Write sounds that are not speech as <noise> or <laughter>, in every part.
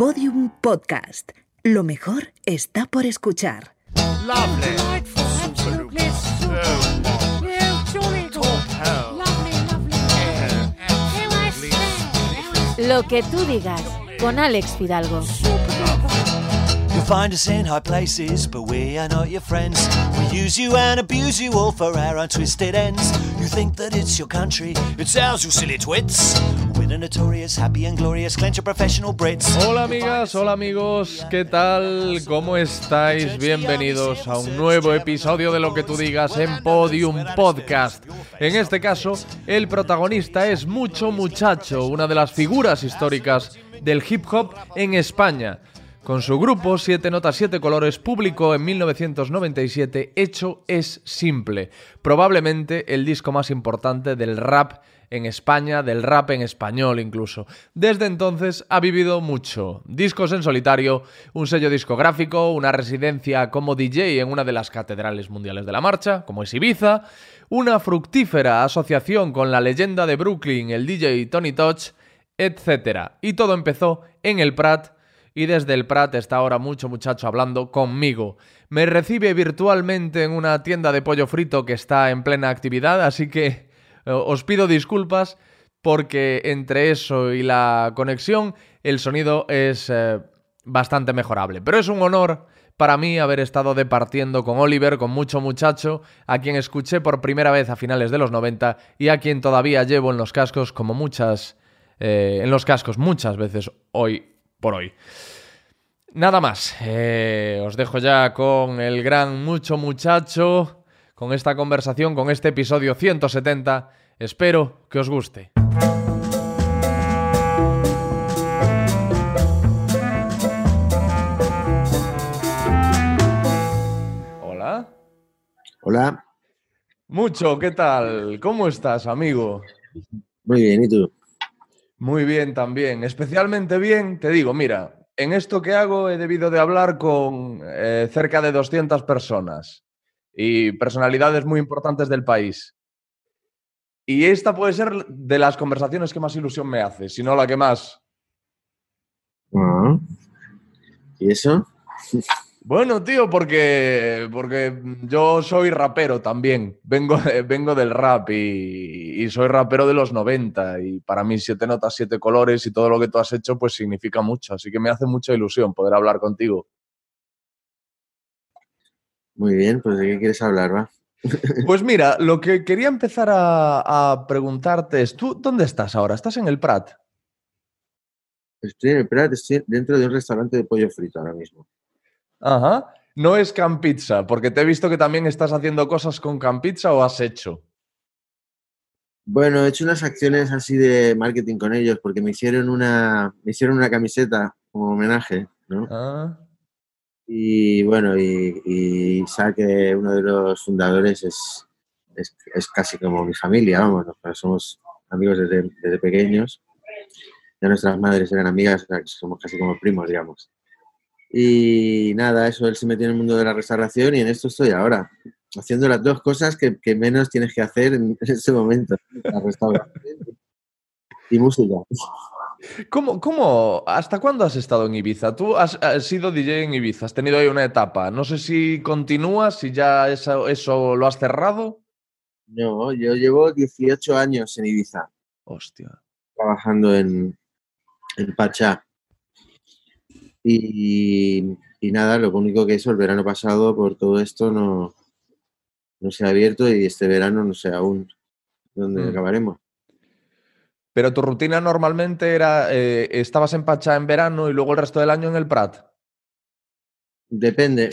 Podium Podcast. Lo mejor está por escuchar. Lovely. Absolutely Lo que tú digas con Alex Fidalgo. You'll find us in high places, but we are not your friends. We use you and abuse you all for our own twisted ends. You think that it's your country, it's ours, you silly twits. We're notorious, happy and glorious, clench your professional Brits. Hola amigas, hola amigos, ¿qué tal? ¿Cómo estáis? Bienvenidos a un nuevo episodio de Lo que tú digas en Podium Podcast. En este caso, el protagonista es Mucho Muchacho, una de las figuras históricas del hip hop en España. Con su grupo 7 Notas 7 Colores publicó en 1997 Hecho es Simple, probablemente el disco más importante del rap en España, del rap en español incluso. Desde entonces ha vivido mucho. Discos en solitario, un sello discográfico, una residencia como DJ en una de las catedrales mundiales de la marcha, como es Ibiza, una fructífera asociación con la leyenda de Brooklyn, el DJ Tony Touch, etc. Y todo empezó en el Prat y desde el Prat está ahora mucho muchacho hablando conmigo. Me recibe virtualmente en una tienda de pollo frito que está en plena actividad, así que eh, os pido disculpas porque entre eso y la conexión el sonido es eh, bastante mejorable. Pero es un honor para mí haber estado departiendo con Oliver, con mucho muchacho, a quien escuché por primera vez a finales de los 90 y a quien todavía llevo en los cascos como muchas... eh, en los cascos muchas veces hoy por hoy. Nada más, eh, os dejo ya con el gran mucho muchacho, con esta conversación, con este episodio 170. Espero que os guste. Hola. Hola, Mucho, ¿qué tal? ¿Cómo estás, amigo? muy bien, ¿y tú? Muy bien también, especialmente bien, te digo, mira, en esto que hago he debido de hablar con eh, cerca de 200 personas y personalidades muy importantes del país. Y esta puede ser de las conversaciones que más ilusión me hace, si no la que más. Ah, ¿Y eso? Bueno, tío, porque, porque yo soy rapero también. Vengo, vengo del rap y, y soy rapero de los 90. Y para mí, siete notas, siete colores y todo lo que tú has hecho, pues significa mucho. Así que me hace mucha ilusión poder hablar contigo. Muy bien, pues ¿de qué quieres hablar, va? <laughs> Pues mira, lo que quería empezar a, a preguntarte es: ¿tú dónde estás ahora? ¿Estás en el Prat? Estoy en el Prat, estoy dentro de un restaurante de pollo frito ahora mismo. Ajá. No es Can Pizza, porque te he visto que también estás haciendo cosas con Can Pizza o has hecho. Bueno, he hecho unas acciones así de marketing con ellos porque me hicieron una, me hicieron una camiseta como homenaje, ¿no? Ah. Y bueno, y, y Saque, uno de los fundadores, es, es, es casi como mi familia, vamos, ¿no? Somos amigos desde, desde pequeños. Ya nuestras madres eran amigas, somos casi como primos, digamos. Y nada, eso, él se metió en el mundo de la restauración y en esto estoy ahora, haciendo las dos cosas que, que menos tienes que hacer en, ese momento, la restauración y música. ¿Cómo, cómo, hasta cuándo has estado en Ibiza? Tú has, has sido DJ en Ibiza, has tenido ahí una etapa. No sé si continúas, si ya eso, eso lo has cerrado. No, yo llevo 18 años en Ibiza. Hostia. trabajando en, en Pachá. Y, y nada, lo único que eso, el verano pasado, por todo esto, no, no se ha abierto y este verano no sé aún dónde Mm. acabaremos. Pero tu rutina normalmente era, eh, estabas en Pachá en verano y luego el resto del año en el Prat. Depende.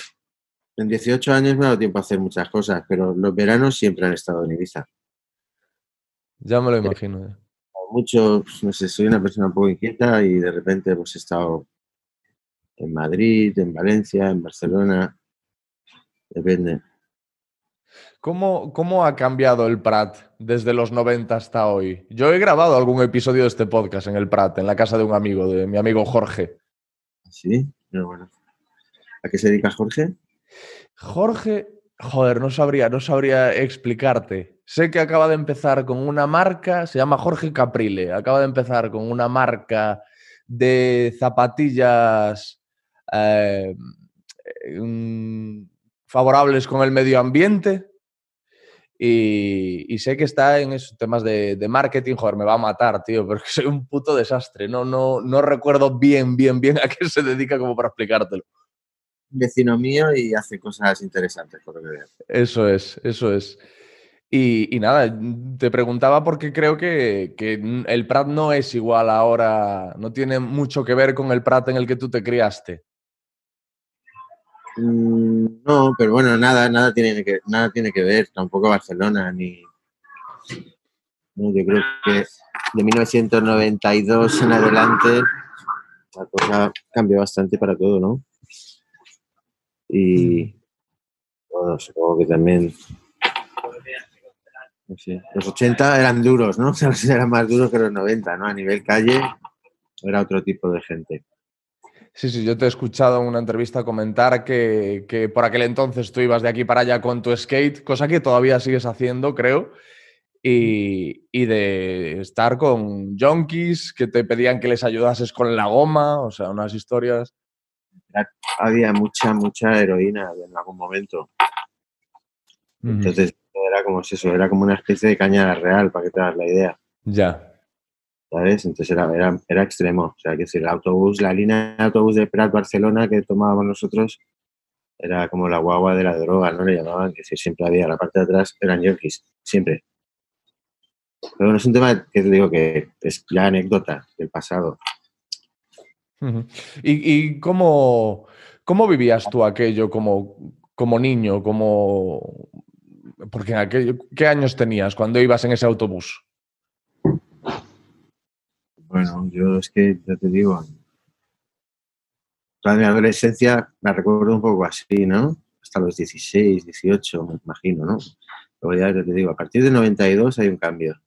En 18 años me ha dado tiempo a hacer muchas cosas, pero los veranos siempre han estado en Ibiza. Ya me lo imagino. eh. Mucho, pues, no sé, soy una persona un poco inquieta y de repente pues he estado en Madrid, en Valencia, en Barcelona. Depende. ¿Cómo, ¿Cómo ha cambiado el Prat desde los 90 hasta hoy? Yo he grabado algún episodio de este podcast en el Prat, en la casa de un amigo, de mi amigo Jorge. ¿Sí? No, bueno. ¿A qué se dedica Jorge? Jorge, joder, no sabría, no sabría explicarte. Sé que acaba de empezar con una marca, se llama Jorge Caprile, acaba de empezar con una marca de zapatillas eh, mm, favorables con el medio ambiente. Y, y sé que está en esos temas de, de marketing, joder, me va a matar, tío, porque <laughs> soy un puto desastre. No, no, no recuerdo bien, bien, bien a qué se dedica como para explicártelo. Vecino mío y hace cosas interesantes, por lo que veo. Eso es, eso es. Y, y nada, te preguntaba porque creo que, que el Prat no es igual ahora, no tiene mucho que ver con el Prat en el que tú te criaste. Mm, No, pero bueno, nada, nada tiene que, nada tiene que ver, tampoco Barcelona, ni. No, yo creo que de 1992 en adelante la cosa cambió bastante para todo, ¿no? Y bueno, supongo que también. los 80 eran duros, ¿no? <laughs> Eran más duros que los 90, ¿no? A nivel calle era otro tipo de gente. Sí, sí, yo te he escuchado en una entrevista comentar que, que por aquel entonces tú ibas de aquí para allá con tu skate, cosa que todavía sigues haciendo, creo, y, y de estar con junkies que te pedían que les ayudases con la goma, o sea, unas historias. Había mucha, mucha heroína en algún momento. Entonces era como eso, era como una especie de cañada real, para que te hagas la idea, Ya. ¿Sabes? Entonces era, era, era extremo. O sea, que si el autobús, la línea de autobús de Prat Barcelona que tomábamos nosotros era como la guagua de la droga, ¿no? Le llamaban, que si siempre había, la parte de atrás eran yankees, siempre. Pero bueno, es un tema que te digo que es ya anécdota del pasado. ¿Y, y cómo, cómo vivías tú aquello como, como niño? Como... Porque aquello, ¿qué años tenías cuando ibas en ese autobús? Bueno, yo es que, ya te digo, toda mi adolescencia la recuerdo un poco así, ¿no? Hasta los 16, 18, me imagino, ¿no? Luego ya te digo, a partir del 92 hay un cambio.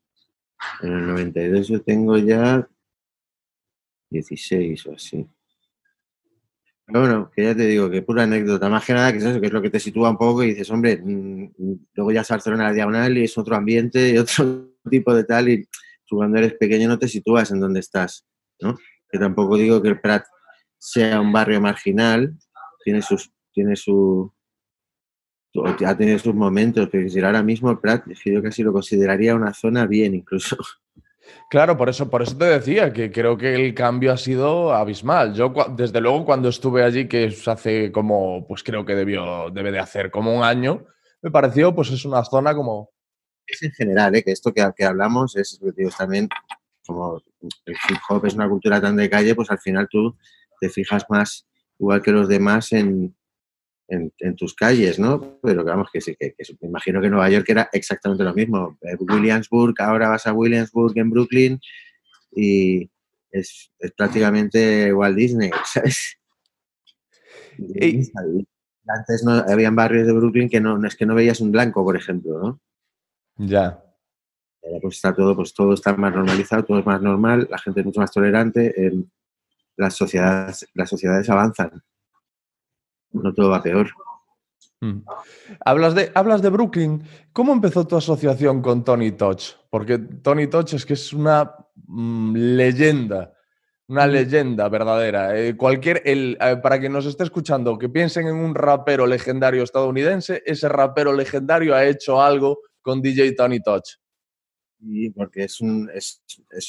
En el 92 yo tengo ya 16 o así. Pero bueno, que ya te digo, que pura anécdota, más que nada que es eso, que es lo que te sitúa un poco y dices, hombre, mm, luego ya es Barcelona la diagonal y es otro ambiente y otro <laughs> tipo de tal y tú cuando eres pequeño no te sitúas en donde estás, ¿no? Que tampoco digo que el Prat sea un barrio marginal, tiene sus, tiene su, o ya tiene sus momentos, pero si ahora mismo el Prat, yo casi lo consideraría una zona bien incluso. Claro, por eso, por eso te decía que creo que el cambio ha sido abismal. Yo, desde luego, cuando estuve allí, que es hace como, pues creo que debió, debe de hacer como un año, me pareció, pues es una zona como, Es en general, ¿eh? que esto que, que hablamos es, que digo, también como el hip hop es una cultura tan de calle, pues al final tú te fijas más, igual que los demás, en, en, en tus calles, ¿no? Pero vamos, que sí, que, que me imagino que Nueva York era exactamente lo mismo. Eh, Williamsburg, ahora vas a Williamsburg en Brooklyn y es, es prácticamente Walt Disney, <laughs> ¿sabes? Antes no habían barrios de Brooklyn que no, no es que no veías un blanco, por ejemplo, ¿no? Ya. Ahora pues está todo, pues todo está más normalizado, todo es más normal, la gente es mucho más tolerante, eh, las sociedades, las sociedades avanzan. No todo va peor. Mm. Hablas de, hablas de Brooklyn. ¿Cómo empezó tu asociación con Tony Touch? Porque Tony Touch es que es una mm, leyenda, una leyenda verdadera. Eh, cualquier, el, eh, para quien nos esté escuchando, que piensen en un rapero legendario estadounidense, ese rapero legendario ha hecho algo con DJ Tony Touch. Y porque es un, es,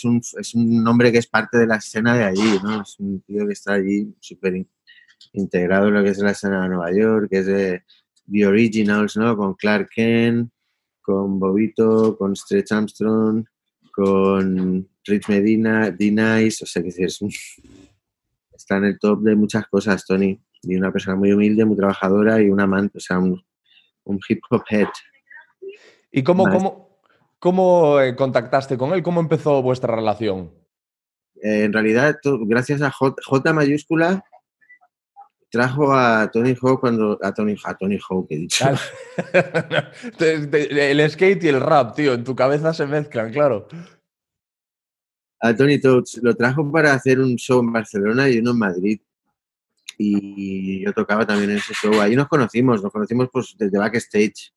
un, es un hombre que es parte de la escena de allí, ¿no? Es un tío que está allí súper in- integrado en lo que es la escena de Nueva York, que es de The Originals, ¿no? Con Clark Kent, con Bobito, con Stretch Armstrong, con Rich Medina, D-Nice, o sea, que es un- <laughs> está en el top de muchas cosas, Tony. Y una persona muy humilde, muy trabajadora y un amante, o sea, un, un hip hop head. ¿Y cómo, cómo, cómo eh, contactaste con él? ¿Cómo empezó vuestra relación? Eh, en realidad, gracias a J, J mayúscula, trajo a Tony Hawk cuando. A Tony, a Tony Hawk, he dicho. <laughs> El skate y el rap, tío, en tu cabeza se mezclan, claro. A Tony Touch. Lo trajo para hacer un show en Barcelona y uno en Madrid. Y yo tocaba también en ese show. Ahí nos conocimos, nos conocimos pues desde backstage,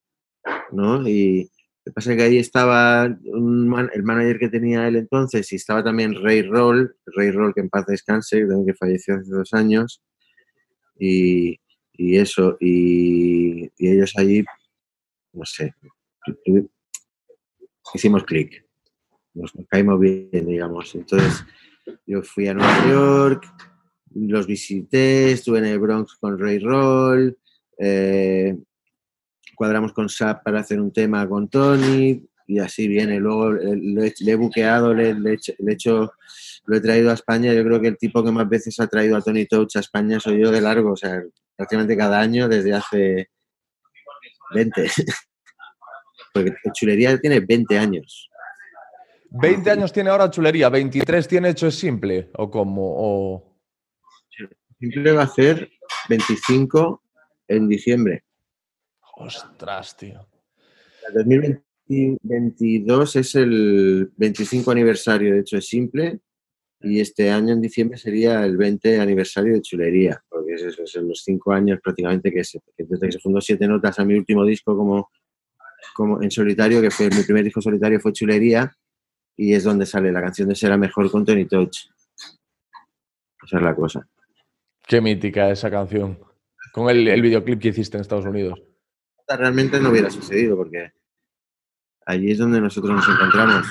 ¿no? Y, Lo que pasa es que ahí estaba el manager que tenía él entonces y estaba también Ray Roll, Ray Roll que en paz descanse, que falleció hace dos años. Y, y eso, y, y ellos allí, no sé, hicimos clic, nos caímos bien, digamos. Entonces yo fui a Nueva York, los visité, estuve en el Bronx con Ray Roll, eh, cuadramos con SAP para hacer un tema con Tony y así viene. Luego eh, le he buqueado, le, le he hecho- lo he traído a España. Yo creo que el tipo que más veces ha traído a Tony Touch a España soy yo de largo, o sea, prácticamente cada año desde hace 20. <laughs> Porque Chulería tiene 20 años. 20 años tiene ahora chulería, 23 tiene hecho es simple, o como, o... Simple va a hacer 25 en diciembre. Ostras, tío. El 2022 es el 25 aniversario de hecho es simple y este año en diciembre sería el 20 aniversario de chulería, porque es eso, son los cinco años prácticamente que, se, que desde que se fundó Siete Notas a mi último disco como, como en solitario, que fue mi primer disco solitario fue chulería y es donde sale la canción de Será Mejor con Tony Touch. Esa es la cosa. Qué mítica esa canción. Con el, el videoclip que hiciste en Estados Unidos. Realmente no hubiera sucedido porque allí es donde nosotros nos encontramos.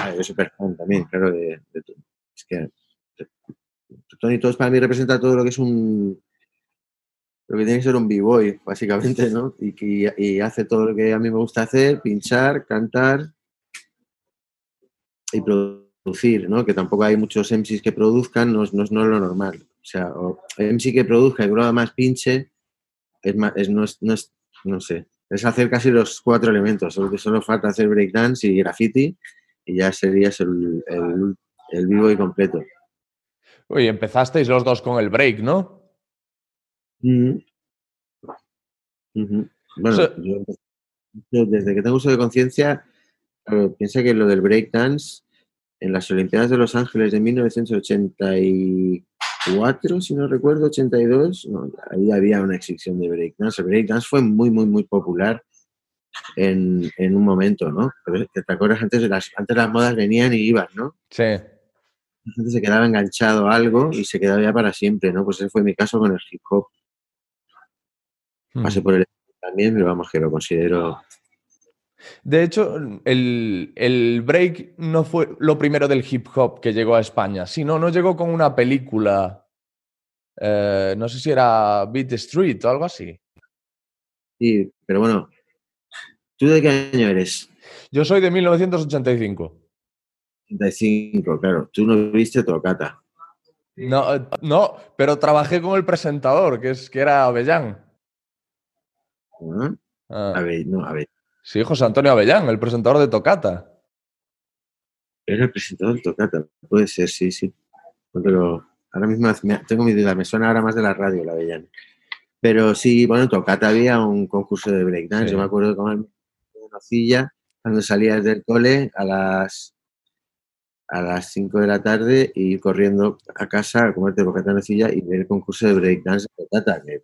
Ah, yo soy fan también, claro, de, es que Tony Todos para mí representa todo lo que es un lo que tiene que ser un b-boy, básicamente, ¿no? Y, que, y hace todo lo que a mí me gusta hacer, pinchar, cantar y producir, ¿no? Que tampoco hay muchos MCs que produzcan, no, no no es lo normal. O sea, o MC que produzca y luego además pinche, es más, es, no, no, es, no sé, es hacer casi los cuatro elementos, solo que solo falta hacer breakdance y graffiti y ya serías el, el, el vivo y completo. Oye, empezasteis los dos con el break, ¿no? Mm. Ujú. Bueno, sea- yo, desde que tengo uso de conciencia, piensa que lo del breakdance en las Olimpiadas de Los Ángeles de 1984, si no recuerdo, 82, no, ahí había una exhibición de breakdance. El breakdance fue muy, muy, muy popular en, en un momento, ¿no? Pero te acuerdas, antes, de las, antes las modas venían y iban, ¿no? Sí. La gente se quedaba enganchado a algo y se quedaba ya para siempre, ¿no? Pues ese fue mi caso con el hip hop. Pasé Mm. por el también, pero vamos, que lo considero De hecho, el, el break no fue lo primero del hip hop que llegó a España, sino no llegó con una película, eh, no sé si era Beat Street o algo así. Sí, pero bueno, ¿tú de qué año eres? Yo soy de 1985. 35, claro. Tú no viste Tocata. No, eh, no, pero trabajé con el presentador, que, es, que era Avellán. ¿no? Ah, A ver, no, a ver. Sí, José Antonio Avellán, el presentador de Tocata. Era el presentador de Tocata. Puede ser, sí, sí. Pero ahora mismo tengo mi duda. Me suena ahora más de la radio, la Avellán. Pero sí, bueno, en Tocata había un concurso de breakdance. Sí. Yo me acuerdo de comer una nocilla cuando salías del cole a las a las 5 de la tarde y ir corriendo a casa a comerte bocata nocilla y ver el concurso de breakdance de Tocata. Que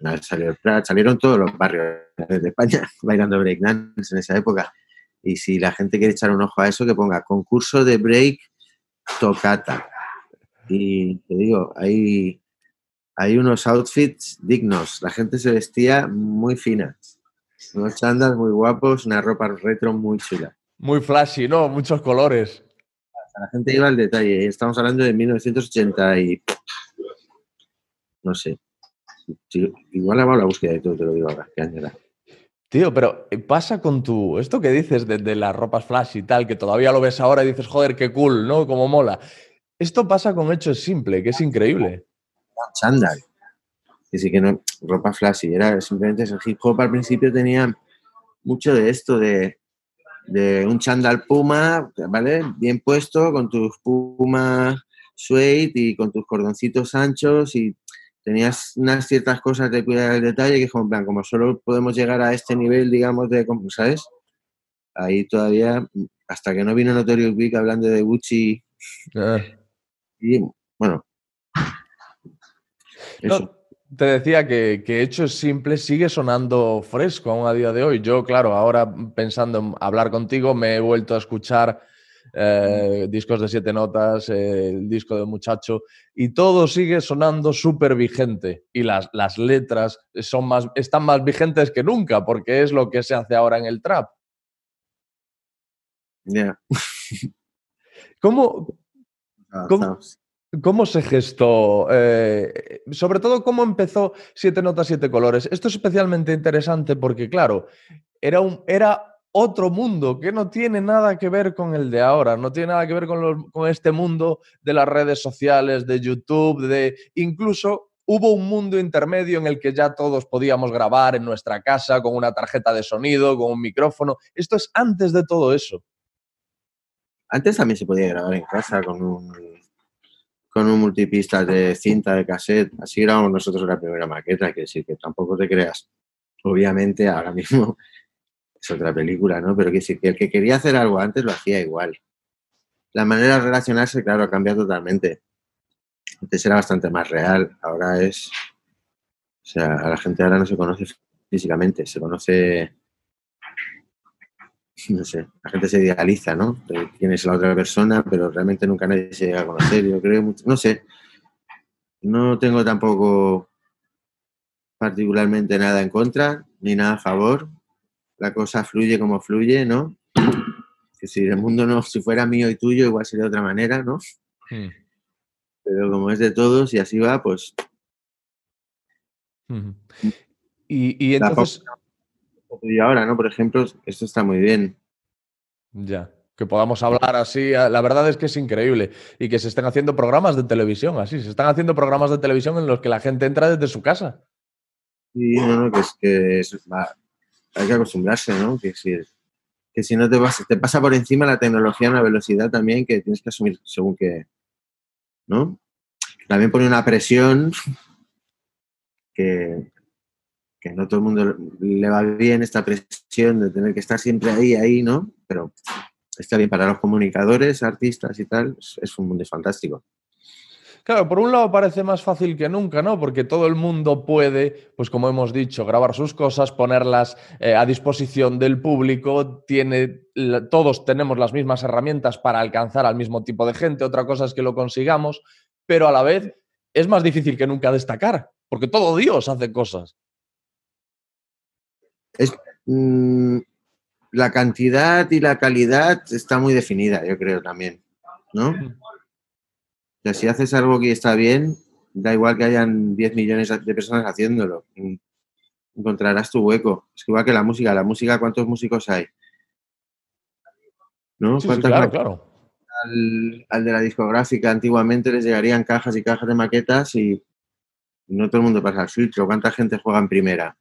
nada, salió el Prat, salieron todos los barrios de España <laughs> bailando breakdance en esa época. Y si la gente quiere echar un ojo a eso, que ponga concurso de break tocata. Y te digo, hay, hay unos outfits dignos. La gente se vestía muy fina. Unos chandas muy guapos, una ropa retro muy chula. Muy flashy, ¿no? Muchos colores. La gente iba al detalle. Estamos hablando de 1980 y... No sé. Sí, Igual hago la búsqueda de todo, te lo digo ahora. ¿Qué año era? Tío, pero eh, pasa con tu. Esto que dices de, de las ropas flash y tal, que todavía lo ves ahora y dices, joder, qué cool, ¿no? Como mola. Esto pasa con Hechos Simple, que es increíble. chándal. Que sí que no, ropa flashy, era simplemente el hip hop al principio tenía mucho de esto, de, de un chándal puma, ¿vale? Bien puesto, con tus puma suede y con tus cordoncitos anchos y tenías unas ciertas cosas de cuidar el detalle que es como, en plan, como solo podemos llegar a este nivel, digamos, de, ¿sabes? Ahí todavía, hasta que no vino Notorious Big hablando de Gucci Ah. y, bueno, eso. No, te decía que, que Hechos Simples sigue sonando fresco aún a día de hoy. Yo, claro, ahora pensando en hablar contigo, me he vuelto a escuchar eh, discos de siete notas, eh, el disco de muchacho, y todo sigue sonando súper vigente. Y las, las letras son más, están más vigentes que nunca, porque es lo que se hace ahora en el trap. <laughs> ¿Cómo, ¿Cómo se gestó? eh, sobre todo, ¿cómo empezó Siete Notas, Siete Colores? Esto es especialmente interesante porque, claro, era, un, era otro mundo que no tiene nada que ver con el de ahora, no tiene nada que ver con, los- con este mundo de las redes sociales, de YouTube, de incluso hubo un mundo intermedio en el que ya todos podíamos grabar en nuestra casa con una tarjeta de sonido, con un micrófono. Esto es antes de todo eso. Antes también se podía grabar en casa con un, con un multipista de cinta de cassette. Así grabamos nosotros la primera maqueta, que decir que tampoco te creas. Obviamente ahora mismo es otra película, ¿no? Pero que el que quería hacer algo antes lo hacía igual. La manera de relacionarse, claro, ha cambiado totalmente. Antes era bastante más real, ahora es... O sea, a la gente ahora no se conoce físicamente, se conoce no sé, la gente se idealiza, ¿no? De quién es la otra persona, pero realmente nunca nadie se llega a conocer. Yo creo, mucho- no sé, no tengo tampoco particularmente nada en contra ni nada a favor. La cosa fluye como fluye, ¿no? Que si el mundo no, si fuera mío y tuyo, igual sería de otra manera, ¿no? Pero como es de todos y así va, pues Ujú. Y, y La entonces... y ahora, ¿no? Por ejemplo, esto está muy bien. Ya, que podamos hablar así. eh, La verdad es que es increíble. Y que se estén haciendo programas de televisión así. Se están haciendo programas de televisión en los que la gente entra desde su casa. Sí, no, no, que es que es- va- hay que acostumbrarse, ¿no? Que si, que si no te, vas, te pasa por encima la tecnología una velocidad también que tienes que asumir según que, ¿no? También pone una presión que, que no todo el mundo le va bien esta presión de tener que estar siempre ahí, ahí, ¿no? Pero está bien para los comunicadores, artistas y tal, es un mundo fantástico. Claro, por un lado parece más fácil que nunca, ¿no? Porque todo el mundo puede, pues como hemos dicho, grabar sus cosas, ponerlas eh, a disposición del público. Tiene, la- todos tenemos las mismas herramientas para alcanzar al mismo tipo de gente. Otra cosa es que lo consigamos, pero a la vez es más difícil que nunca destacar, porque todo Dios hace cosas. Mm, la cantidad y la calidad está muy definida, yo creo también, ¿no? Mm. Sea, si haces algo que está bien, da igual que hayan 10 millones de personas haciéndolo. Encontrarás tu hueco. Es igual que la música. La música, ¿cuántos músicos hay? ¿No? Sí, sí, ¿Cuántas claro, claro. al, al de la discográfica antiguamente les llegarían cajas y cajas de maquetas y no todo el mundo pasa al filtro. ¿Cuánta gente juega en primera?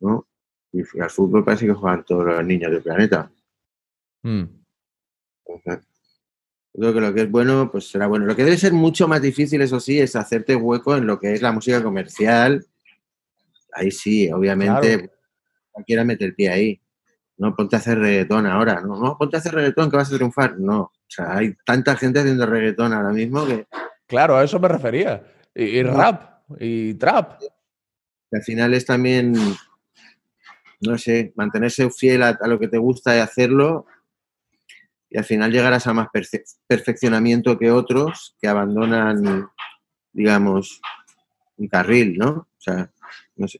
¿No? Y al fútbol parece que juegan todos los niños del planeta. Mm. Entonces, yo creo que lo que es bueno, pues será bueno. Lo que debe ser mucho más difícil, eso sí, es hacerte hueco en lo que es la música comercial. Ahí sí, obviamente, Claro. cualquiera mete el pie ahí. No, ponte a hacer reggaetón ahora. No, no, ponte a hacer reggaetón que vas a triunfar. No. O sea, hay tanta gente haciendo reggaetón ahora mismo que, Claro, a eso me refería. Y, rap, y trap. que al final es también, no sé, mantenerse fiel a, a lo que te gusta y hacerlo. Y al final llegarás a más perfe- perfeccionamiento que otros que abandonan, digamos, un carril, ¿no? O sea,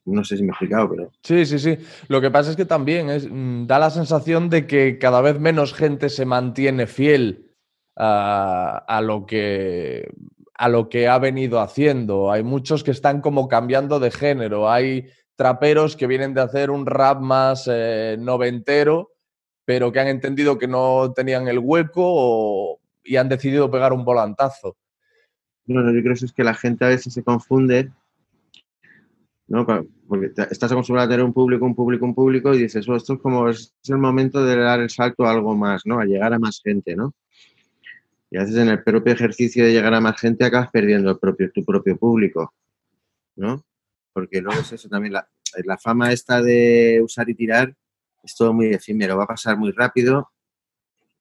no sé, si me he explicado, pero Sí, sí, sí. Lo que pasa es que también mm, da la sensación de que cada vez menos gente se mantiene fiel a, a lo que, a lo que ha venido haciendo. Hay muchos que están como cambiando de género. Hay traperos que vienen de hacer un rap más eh, noventero, pero que han entendido que no tenían el hueco o- y han decidido pegar un volantazo. Bueno, yo creo que es que la gente a veces se confunde, ¿no? Porque estás acostumbrado a tener un público, un público, un público, y dices, "Oh, esto es como, es el momento de dar el salto a algo más, ¿no? A llegar a más gente, ¿no? Y a veces en el propio ejercicio de llegar a más gente acabas perdiendo el propio, tu propio público, ¿no? Porque luego es eso también, la, la fama esta de usar y tirar es todo muy efímero, va a pasar muy rápido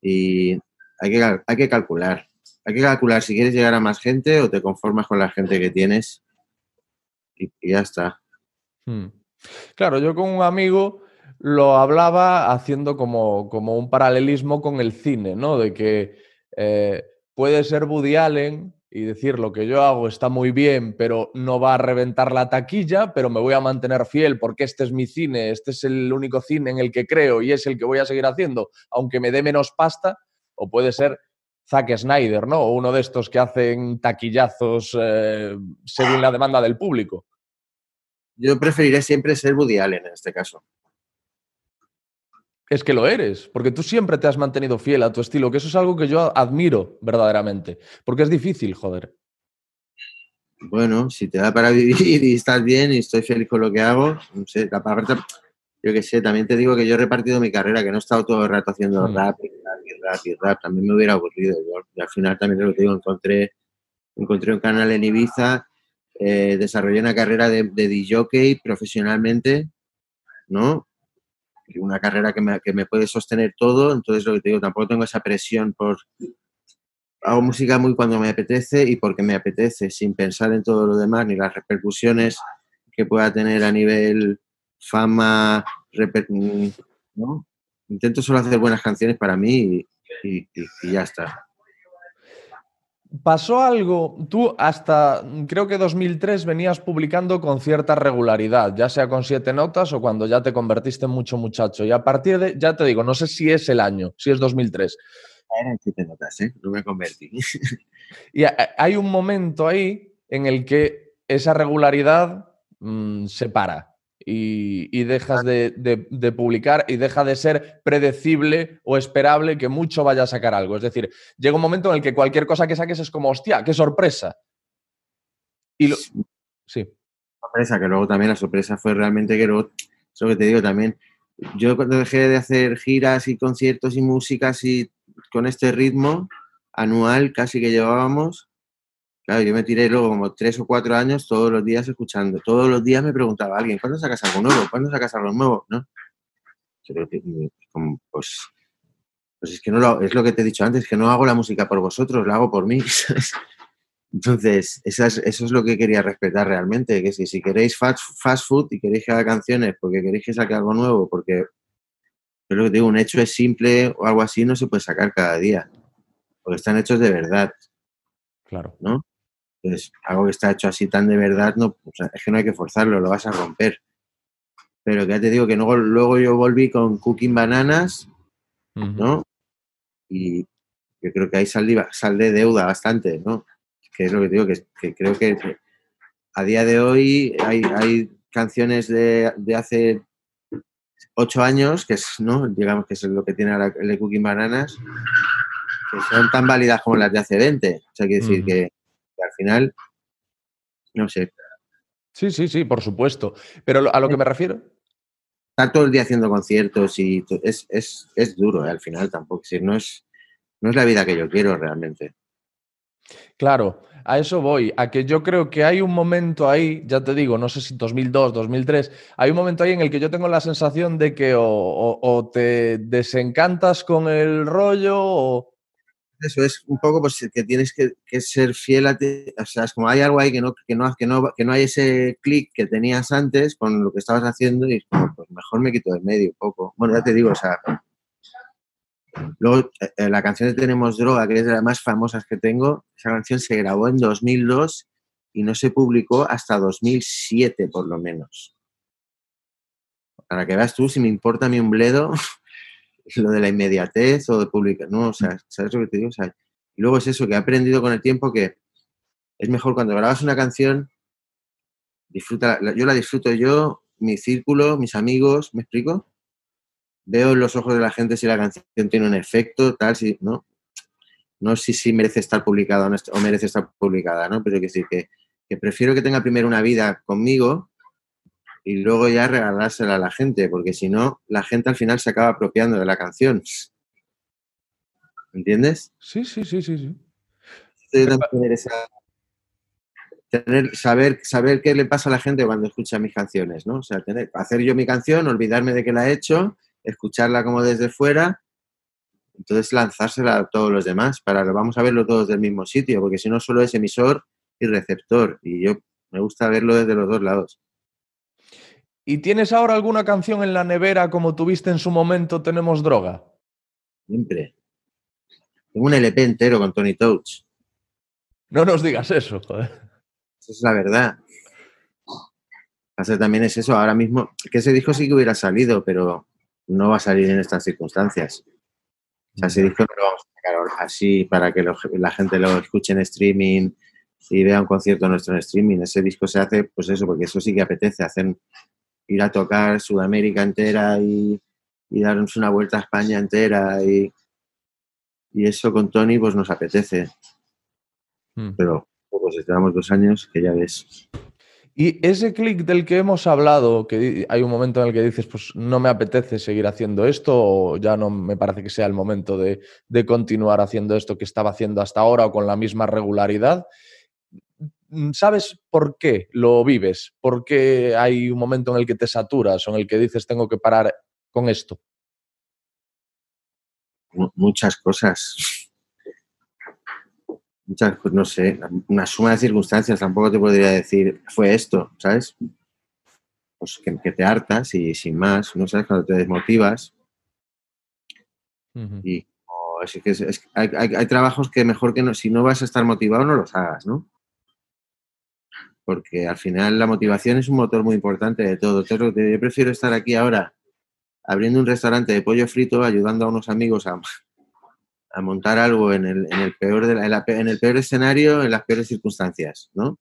y hay que, hay que calcular. Hay que calcular si quieres llegar a más gente o te conformas con la gente que tienes y, y ya está. Hmm. Claro, yo con un amigo lo hablaba haciendo como, como un paralelismo con el cine, ¿no? De que eh, puede ser Woody Allen y decir lo que yo hago está muy bien, pero no va a reventar la taquilla, pero me voy a mantener fiel porque este es mi cine, este es el único cine en el que creo y es el que voy a seguir haciendo, aunque me dé menos pasta, o puede ser Zack Snyder, ¿no? O uno de estos que hacen taquillazos eh, según la demanda del público. Yo preferiré siempre ser Woody Allen en este caso. Es que lo eres, porque tú siempre te has mantenido fiel a tu estilo, que eso es algo que yo admiro verdaderamente, porque es difícil, joder. Bueno, si te da para <laughs> vivir y estás bien y estoy feliz con lo que hago, no sé, yo qué sé, también te digo que yo he repartido mi carrera, que no he estado todo el rato haciendo Mm. rap y rap y rap y rap, también me hubiera aburrido. Yo, y al final también lo que digo, encontré, encontré un canal en Ibiza, eh, desarrollé una carrera de, de DJ profesionalmente, ¿no? Una carrera que me, que me puede sostener todo, entonces lo que te digo, tampoco tengo esa presión por... Hago música muy cuando me apetece y porque me apetece, sin pensar en todo lo demás, ni las repercusiones que pueda tener a nivel fama, reper- ¿no? Intento solo hacer buenas canciones para mí y ya está. Pasó algo, tú hasta creo que 2003 venías publicando con cierta regularidad, ya sea con siete notas o cuando ya te convertiste en mucho muchacho. Y a partir de, ya te digo, no sé si es el año, si es 2003. Eran siete notas, ¿eh? No me convertí. <laughs> Y hay un momento ahí en el que esa regularidad mm, se para y, y dejas de, de- de publicar y deja de ser predecible o esperable que mucho vaya a sacar algo. Es decir, llega un momento en el que cualquier cosa que saques es como, hostia, qué sorpresa. Y lo- sí. sorpresa, que luego también la sorpresa fue realmente que luego, eso que te digo también, yo cuando dejé de hacer giras y conciertos y músicas y con este ritmo anual casi que llevábamos, claro, yo me tiré luego como tres o cuatro años todos los días escuchando, todos los días me preguntaba alguien, ¿cuándo sacas algo nuevo? ¿Cuándo sacas algo nuevo? ¿No? Como, pues, pues es que no lo, es lo que te he dicho antes, que no hago la música por vosotros, la hago por mí. <laughs> ¿sabes? Entonces, esa es- eso es lo que quería respetar realmente, que si, si queréis fast, fast food y queréis que haga canciones porque queréis que saque algo nuevo, porque yo lo que digo, un hecho es simple o algo así, no se puede sacar cada día, porque están hechos de verdad, Claro. ¿no? Entonces, algo que está hecho así tan de verdad, no, o sea, es que no hay que forzarlo, lo vas a romper. Pero que ya te digo que luego, luego yo volví con Cooking Bananas. ¿no? Y yo creo que ahí saldí, saldé deuda bastante, ¿no? Que es lo que te digo, que, que creo que a día de hoy hay, hay canciones de, de hace ocho años, que es, ¿no? Digamos que es lo que tiene ahora el de Cooking Bananas, que son tan válidas como las de hace 20. O sea, quiere decir que al final, no sé, Sí, sí, sí, por supuesto. Pero a lo que me refiero, estar todo el día haciendo conciertos y es, es, es duro, ¿eh? al final tampoco. Decir, no es, no es la vida que yo quiero realmente. Claro, a eso voy, a que yo creo que hay un momento ahí, ya te digo, no sé si 2002, 2003, hay un momento ahí en el que yo tengo la sensación de que o, o- o te desencantas con el rollo o... Eso es un poco pues que tienes que, ser fiel a ti. O sea, es como hay algo ahí que no, que no, que no, que no hay ese clic que tenías antes con lo que estabas haciendo y es como, pues mejor me quito de medio un poco. Bueno, ya te digo, o sea. Luego, eh, la canción de Tenemos Droga, que es de las más famosas que tengo, esa canción se grabó en 2002 y no se publicó hasta 2007, por lo menos. Para que veas tú, si me importa mí un bledo, <laughs> lo de la inmediatez o de publicar, no, o sea, ¿sabes lo que te digo? O sea, y luego es eso, que he aprendido con el tiempo que es mejor cuando grabas una canción, disfruta, yo la disfruto yo, mi círculo, mis amigos, ¿me explico? Veo en los ojos de la gente si la canción tiene un efecto, tal, si, ¿no? No si, si merece estar publicada o, no, o merece estar publicada, ¿no? Pero hay que decir que, que prefiero que tenga primero una vida conmigo y luego ya regalársela a la gente, porque si no, la gente al final se acaba apropiando de la canción. ¿Entiendes? Sí, sí, sí, sí, sí. Tener- saber, saber qué le pasa a la gente cuando escucha mis canciones, ¿no? O sea, tener, hacer yo mi canción, olvidarme de que la he hecho, escucharla como desde fuera, entonces lanzársela a todos los demás, para vamos a verlo todos del mismo sitio, porque si no solo es emisor y receptor, y yo Me gusta verlo desde los dos lados. ¿Y tienes ahora alguna canción en la nevera como tuviste en su momento Tenemos Droga? Siempre. Tengo un LP entero con Tony Touch. No nos digas eso, joder. Esa es la verdad. Pasa también es eso, ahora mismo, que ese disco sí que hubiera salido, pero no va a salir en estas circunstancias. O sea, ese disco no lo vamos a sacar ahora así para que lo- la gente lo escuche en streaming y vea un concierto nuestro en streaming. Ese disco se hace, pues eso, porque eso sí que apetece, hacer, ir a tocar Sudamérica entera y, y darnos una vuelta a España entera y, y eso con Tony pues nos apetece. Mm. Pero pues llevamos dos años que ya ves. Y ese clic del que hemos hablado, que hay un momento en el que dices, pues no me apetece seguir haciendo esto, o ya no me parece que sea el momento de, de continuar haciendo esto que estaba haciendo hasta ahora o con la misma regularidad. Mm, ¿Sabes por qué lo vives? ¿Por qué hay un momento en el que te saturas o en el que dices tengo que parar con esto? mu- muchas cosas. Muchas, pues no sé, una suma de circunstancias, tampoco te podría decir, fue esto, ¿sabes? Pues que, que te hartas y sin más, ¿no sabes? Cuando te desmotivas y oh, es que es- es- hay, hay- hay trabajos que mejor que no, si no vas a estar motivado, no los hagas, ¿no? Porque al final la motivación es un motor muy importante de todo. Yo prefiero estar aquí ahora abriendo un restaurante de pollo frito, ayudando a unos amigos a, a montar algo en el, en el peor de la- en, la pe- en el peor escenario, en las peores circunstancias, ¿no?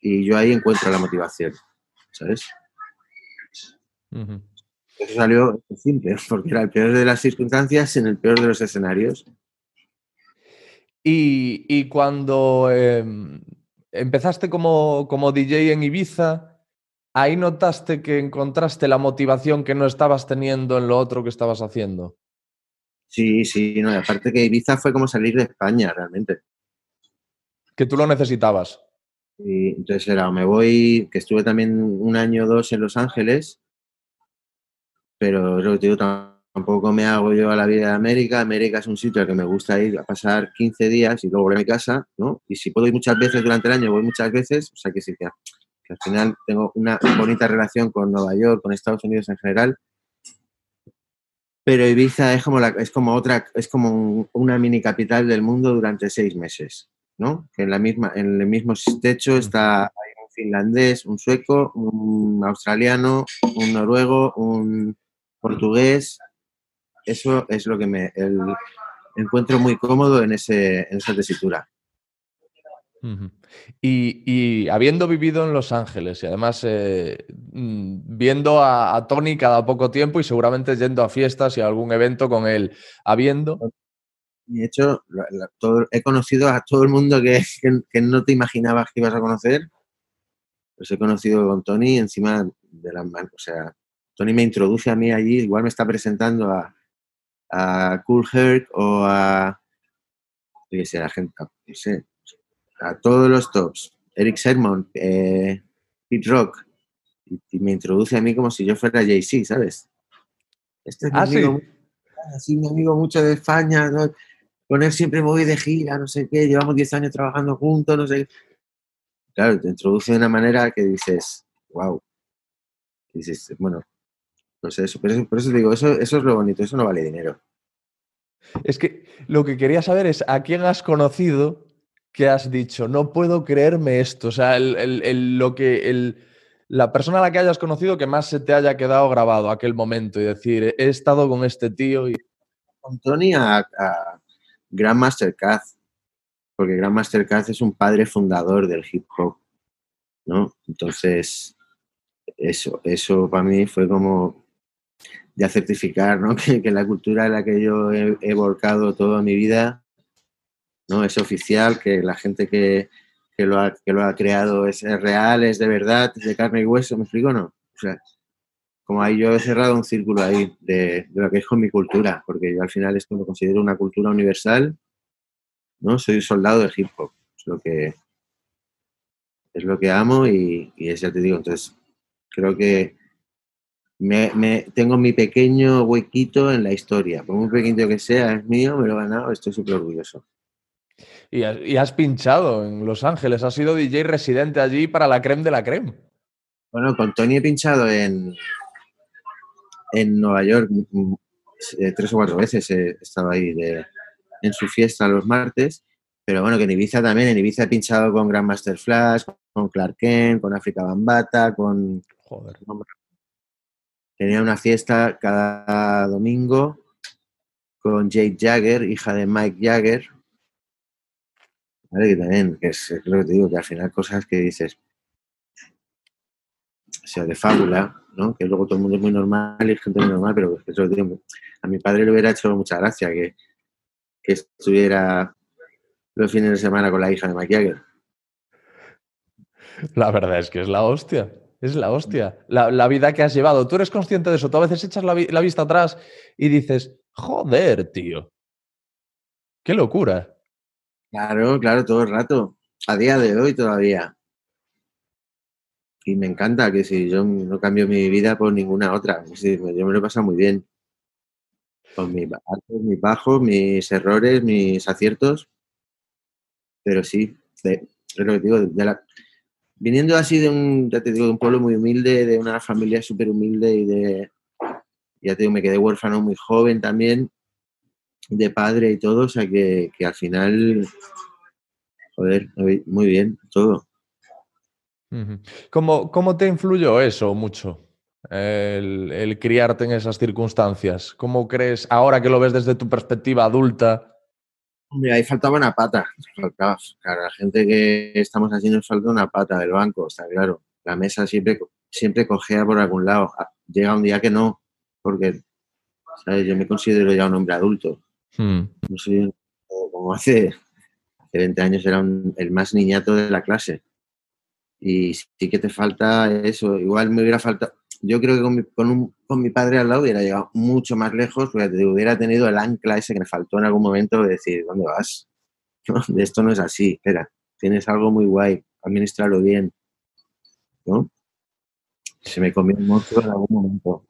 Y yo ahí encuentro la motivación, ¿sabes? Eso salió simple, <laughs> porque era el peor de las circunstancias en el peor de los escenarios. Y, y cuando em, empezaste como, como DJ en Ibiza, ahí notaste que encontraste la motivación que no estabas teniendo en lo otro que estabas haciendo. Sí, sí, no, y aparte que Ibiza fue como salir de España realmente. Que tú lo necesitabas. Y entonces era, me voy, que estuve también un año o dos en Los Ángeles, pero lo que te digo, tampoco me hago yo a la vida de América. América es un sitio al que me gusta ir a pasar 15 días y luego volver a mi casa, ¿no? Y si puedo ir muchas veces durante el año, voy muchas veces, o sea que sí que, que al final tengo una bonita relación con Nueva York, con Estados Unidos en general. Pero Ibiza es como, la, es como otra, es como un- una mini capital del mundo durante seis meses, ¿no? En, la misma, en el mismo techo está un finlandés, un sueco, un australiano, un noruego, un portugués. Eso es lo que me el- encuentro muy cómodo en, ese, en esa tesitura. Y, y habiendo vivido en Los Ángeles y además eh, mm, viendo a, a Tony cada poco tiempo y seguramente yendo a fiestas y a algún evento con él, habiendo... De hecho, la- la- todo- he conocido a todo el mundo que, que- que no te imaginabas que ibas a conocer. Los he conocido con Tony encima de las manos. O sea, Tony me introduce a mí allí, igual me está presentando a, a Cool Herc o a. yo qué sé, a gente, no sé, a todos los tops. Eric Sermon, eh, Pete Rock. Y, y me introduce a mí como si yo fuera Jay-Z, ¿sabes? Este es mi Ah, sí. amigo así mi amigo mucho de España, ¿no? con él siempre me voy de gira, no sé qué, llevamos 10 años trabajando juntos, no sé qué. Claro, te introduce de una manera que dices, wow. Dices, bueno, no sé, eso, por eso, por eso te digo, eso, eso es lo bonito, eso no vale dinero. Es que lo que quería saber es a quién has conocido que has dicho, no puedo creerme esto. O sea, el- el- el- lo que, el- la persona a la que hayas conocido que más se te haya quedado grabado aquel momento y decir, he estado con este tío y... Con Tony a, a Grandmaster Caz, porque Grandmaster Caz es un padre fundador del hip hop, ¿no? Entonces, eso, eso para mí fue como ya certificar, ¿no? <laughs> Que, que la cultura en la que yo he, he volcado toda mi vida, ¿no? Es oficial, que la gente que, que lo, ha, que lo ha creado es, es real, es de verdad, es de carne y hueso, ¿me explico no? O sea, como ahí yo he cerrado un círculo ahí de, de lo que es con mi cultura, porque yo al final esto lo considero una cultura universal, ¿no? Soy soldado del hip hop, es lo que, es lo que amo y, y es, ya te digo, entonces creo que me, me- tengo mi pequeño huequito en la historia, por muy pequeño que sea, es mío, me lo he ganado, estoy súper orgulloso. Y, has- y has pinchado en Los Ángeles, has sido DJ residente allí para la creme de la creme. Bueno, con Tony he pinchado en, en Nueva York mm, eh, tres o cuatro veces. He estado ahí de- en su fiesta los martes. Pero bueno, que en Ibiza también. En Ibiza he pinchado con Grandmaster Flash, con Clark Kent, con África Bambata, con... Joder. Tenía una fiesta cada domingo con Jade Jagger, hija de Mike Jagger. Vale, que también, que es, lo que te digo, que al final cosas que dices, o sea, de fábula, ¿no? Que luego todo el mundo es muy normal y gente muy normal, pero es que eso, tío, a mi padre le hubiera hecho mucha gracia que, que estuviera los fines de semana con la hija de Mike Jagger. La verdad es que es la hostia. Es la hostia. La, la vida que has llevado. Tú eres consciente de eso. Tú a veces echas la, vi- la vista atrás y dices, joder, tío. Qué locura. Claro, claro, todo el rato. A día de hoy todavía. Y me encanta que si yo no cambio mi vida por ninguna otra. Es decir, yo me lo he pasado muy bien. Con mis altos, mis bajos, mis errores, mis aciertos. Pero sí, es lo que digo, de la- viniendo así de un, ya te digo, de un pueblo muy humilde, de una familia súper humilde y de, ya te digo, me quedé huérfano muy joven también, de padre y todo, o sea que, al final, joder, muy bien, todo. ¿Cómo, cómo te influyó eso mucho? El criarte en esas circunstancias. ¿Cómo crees, ahora que lo ves desde tu perspectiva adulta? Hombre, ahí faltaba una pata, faltaba, claro, la gente que estamos nos falta una pata del banco, está claro. La mesa siempre, siempre cogea por algún lado. Ah, Llega un día que no, porque, ¿sabes? Yo me considero ya un hombre adulto. Hmm. No soy como hace, hace 20 años era un- el más niñato de la clase. Y sí que te falta eso. Igual me hubiera faltado. Yo creo que con mi, con mi padre al lado hubiera llegado mucho más lejos, porque hubiera tenido el ancla ese que me faltó en algún momento de decir, ¿dónde vas? <laughs> Esto no es así, espera, tienes algo muy guay, administralo bien. ¿No? Se me comió el monstruo en algún momento.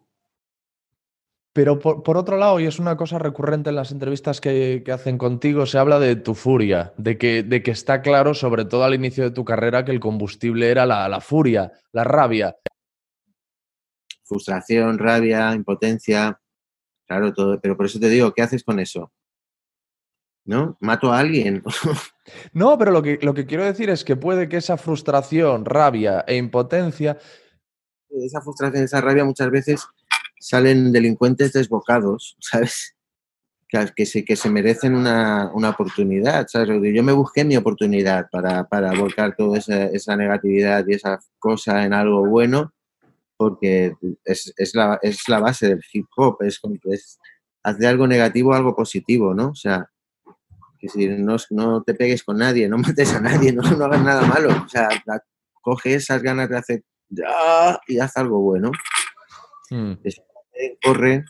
Pero por, por otro lado, y es una cosa recurrente en las entrevistas que, que hacen contigo, se habla de tu furia, de que, de que está claro, sobre todo al inicio de tu carrera, que el combustible era la, la furia, la rabia. Frustración, rabia, impotencia, claro, todo. Pero por eso te digo, ¿qué haces con eso? ¿No? Mato a alguien. <laughs> No, pero lo que, lo que quiero decir es que puede que esa frustración, rabia e impotencia esa frustración, esa rabia, muchas veces salen delincuentes desbocados, <laughs> ¿sabes? Que, que se, que se merecen una, una oportunidad, ¿sabes? Yo me busqué mi oportunidad para, para volcar toda esa, esa negatividad y esa cosa en algo bueno, porque es, es, la, es la base del hip hop, es, es hacer algo negativo algo positivo, ¿no? O sea, que si no, no te pegues con nadie, no <laughs> mates a nadie, no, no hagas nada malo, o sea, la- coge esas ganas de hacer ya y haz algo bueno. mm, Eh, corre,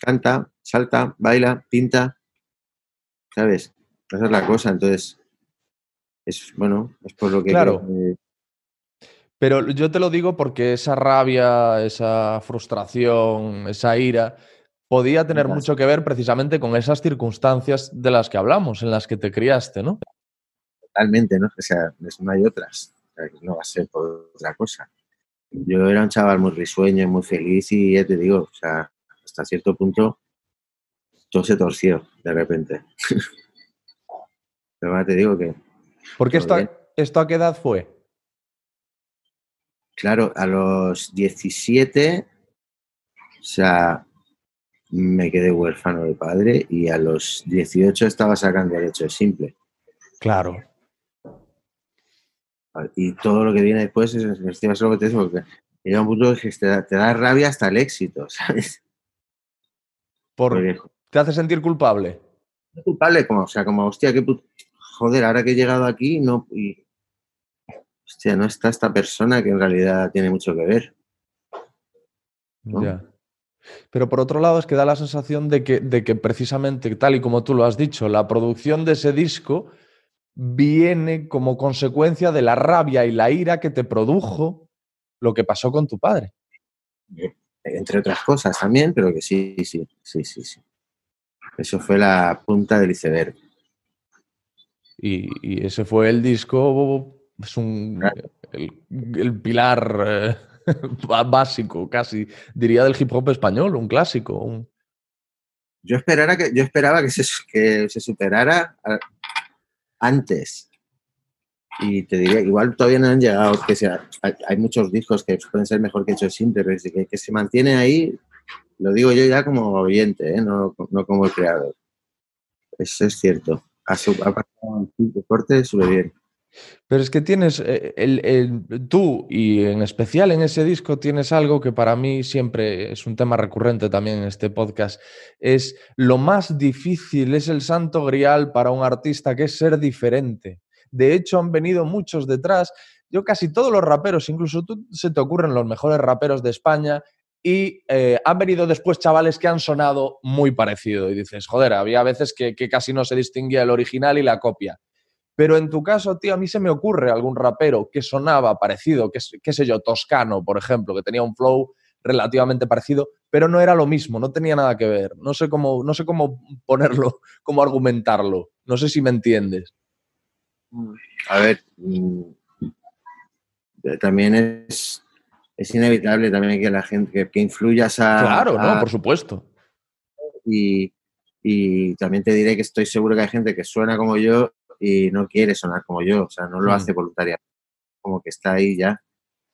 canta, salta, baila, pinta, ¿sabes? Esa es la cosa, entonces, es bueno, es por lo que... Claro. creo que- Pero yo te lo digo porque esa rabia, esa frustración, esa ira, podía tener mucho que ver precisamente con esas circunstancias de las que hablamos, en las que te criaste, ¿no? totalmente, ¿no? O sea, es- no hay otras, no va a ser por otra cosa. Yo era un chaval muy risueño, muy feliz y ya te digo, o sea, hasta cierto punto todo se torció de repente. <laughs> Pero ahora te digo que esto, a- bien. ¿esto a qué edad fue? Claro, a los 17, o sea, me quedé huérfano de padre y a los 18 estaba sacando derecho simple. Claro. Y todo lo que viene después es, es, es lo que te digo, que llega un punto que te da, te da rabia hasta el éxito, <laughs> ¿sabes? Por, Porque, ¿Te hace sentir culpable? culpable, como, o sea, como, hostia, qué put- joder, ahora que he llegado aquí, no, y, hostia, no está esta persona que en realidad tiene mucho que ver. ¿no? Ya. Pero por otro lado es que da la sensación de que, de que precisamente, tal y como tú lo has dicho, la producción de ese disco viene como consecuencia de la rabia y la ira que te produjo lo que pasó con tu padre. entre otras cosas también, pero que sí, sí, sí, sí, sí. Eso fue la punta del iceberg. Y, y ese fue el disco, es un, Claro. el, el pilar eh, <laughs> básico, casi, diría del hip hop español, un clásico. un- Yo, esperara que, yo esperaba que se, que se superara a- antes. Y te diría, igual todavía no han llegado, que sea, hay, hay muchos discos que pueden ser mejor que Hecho Simple, pero que, que se mantiene ahí, lo digo yo ya como oyente, ¿eh? no, no como el creador. Eso es cierto. Ha, su- ha pasado el deporte, sube bien. Pero es que tienes, eh, el, el- tú y en especial en ese disco tienes algo que para mí siempre es un tema recurrente también en este podcast, es lo más difícil, es el santo grial para un artista que es ser diferente. De hecho, han venido muchos detrás. Yo casi todos los raperos, incluso tú se te ocurren los mejores raperos de España y eh, han venido después chavales que han sonado muy parecido. Y dices, joder, había veces que, que casi no se distinguía el original y la copia. Pero en tu caso, tío, a mí se me ocurre algún rapero que sonaba parecido, que, es- qué sé yo, Toscano, por ejemplo, que tenía un flow relativamente parecido, pero no era lo mismo, no tenía nada que ver. No sé cómo, no sé cómo <laughs> ponerlo, cómo argumentarlo. No sé si me entiendes. A ver, mm, eh, también es, es inevitable también que la gente, que, que influyas a... claro, a- no, por supuesto. y, y también te diré que estoy seguro que hay gente que suena como yo y no quiere sonar como yo, o sea, no lo hace voluntariamente, como que está ahí ya.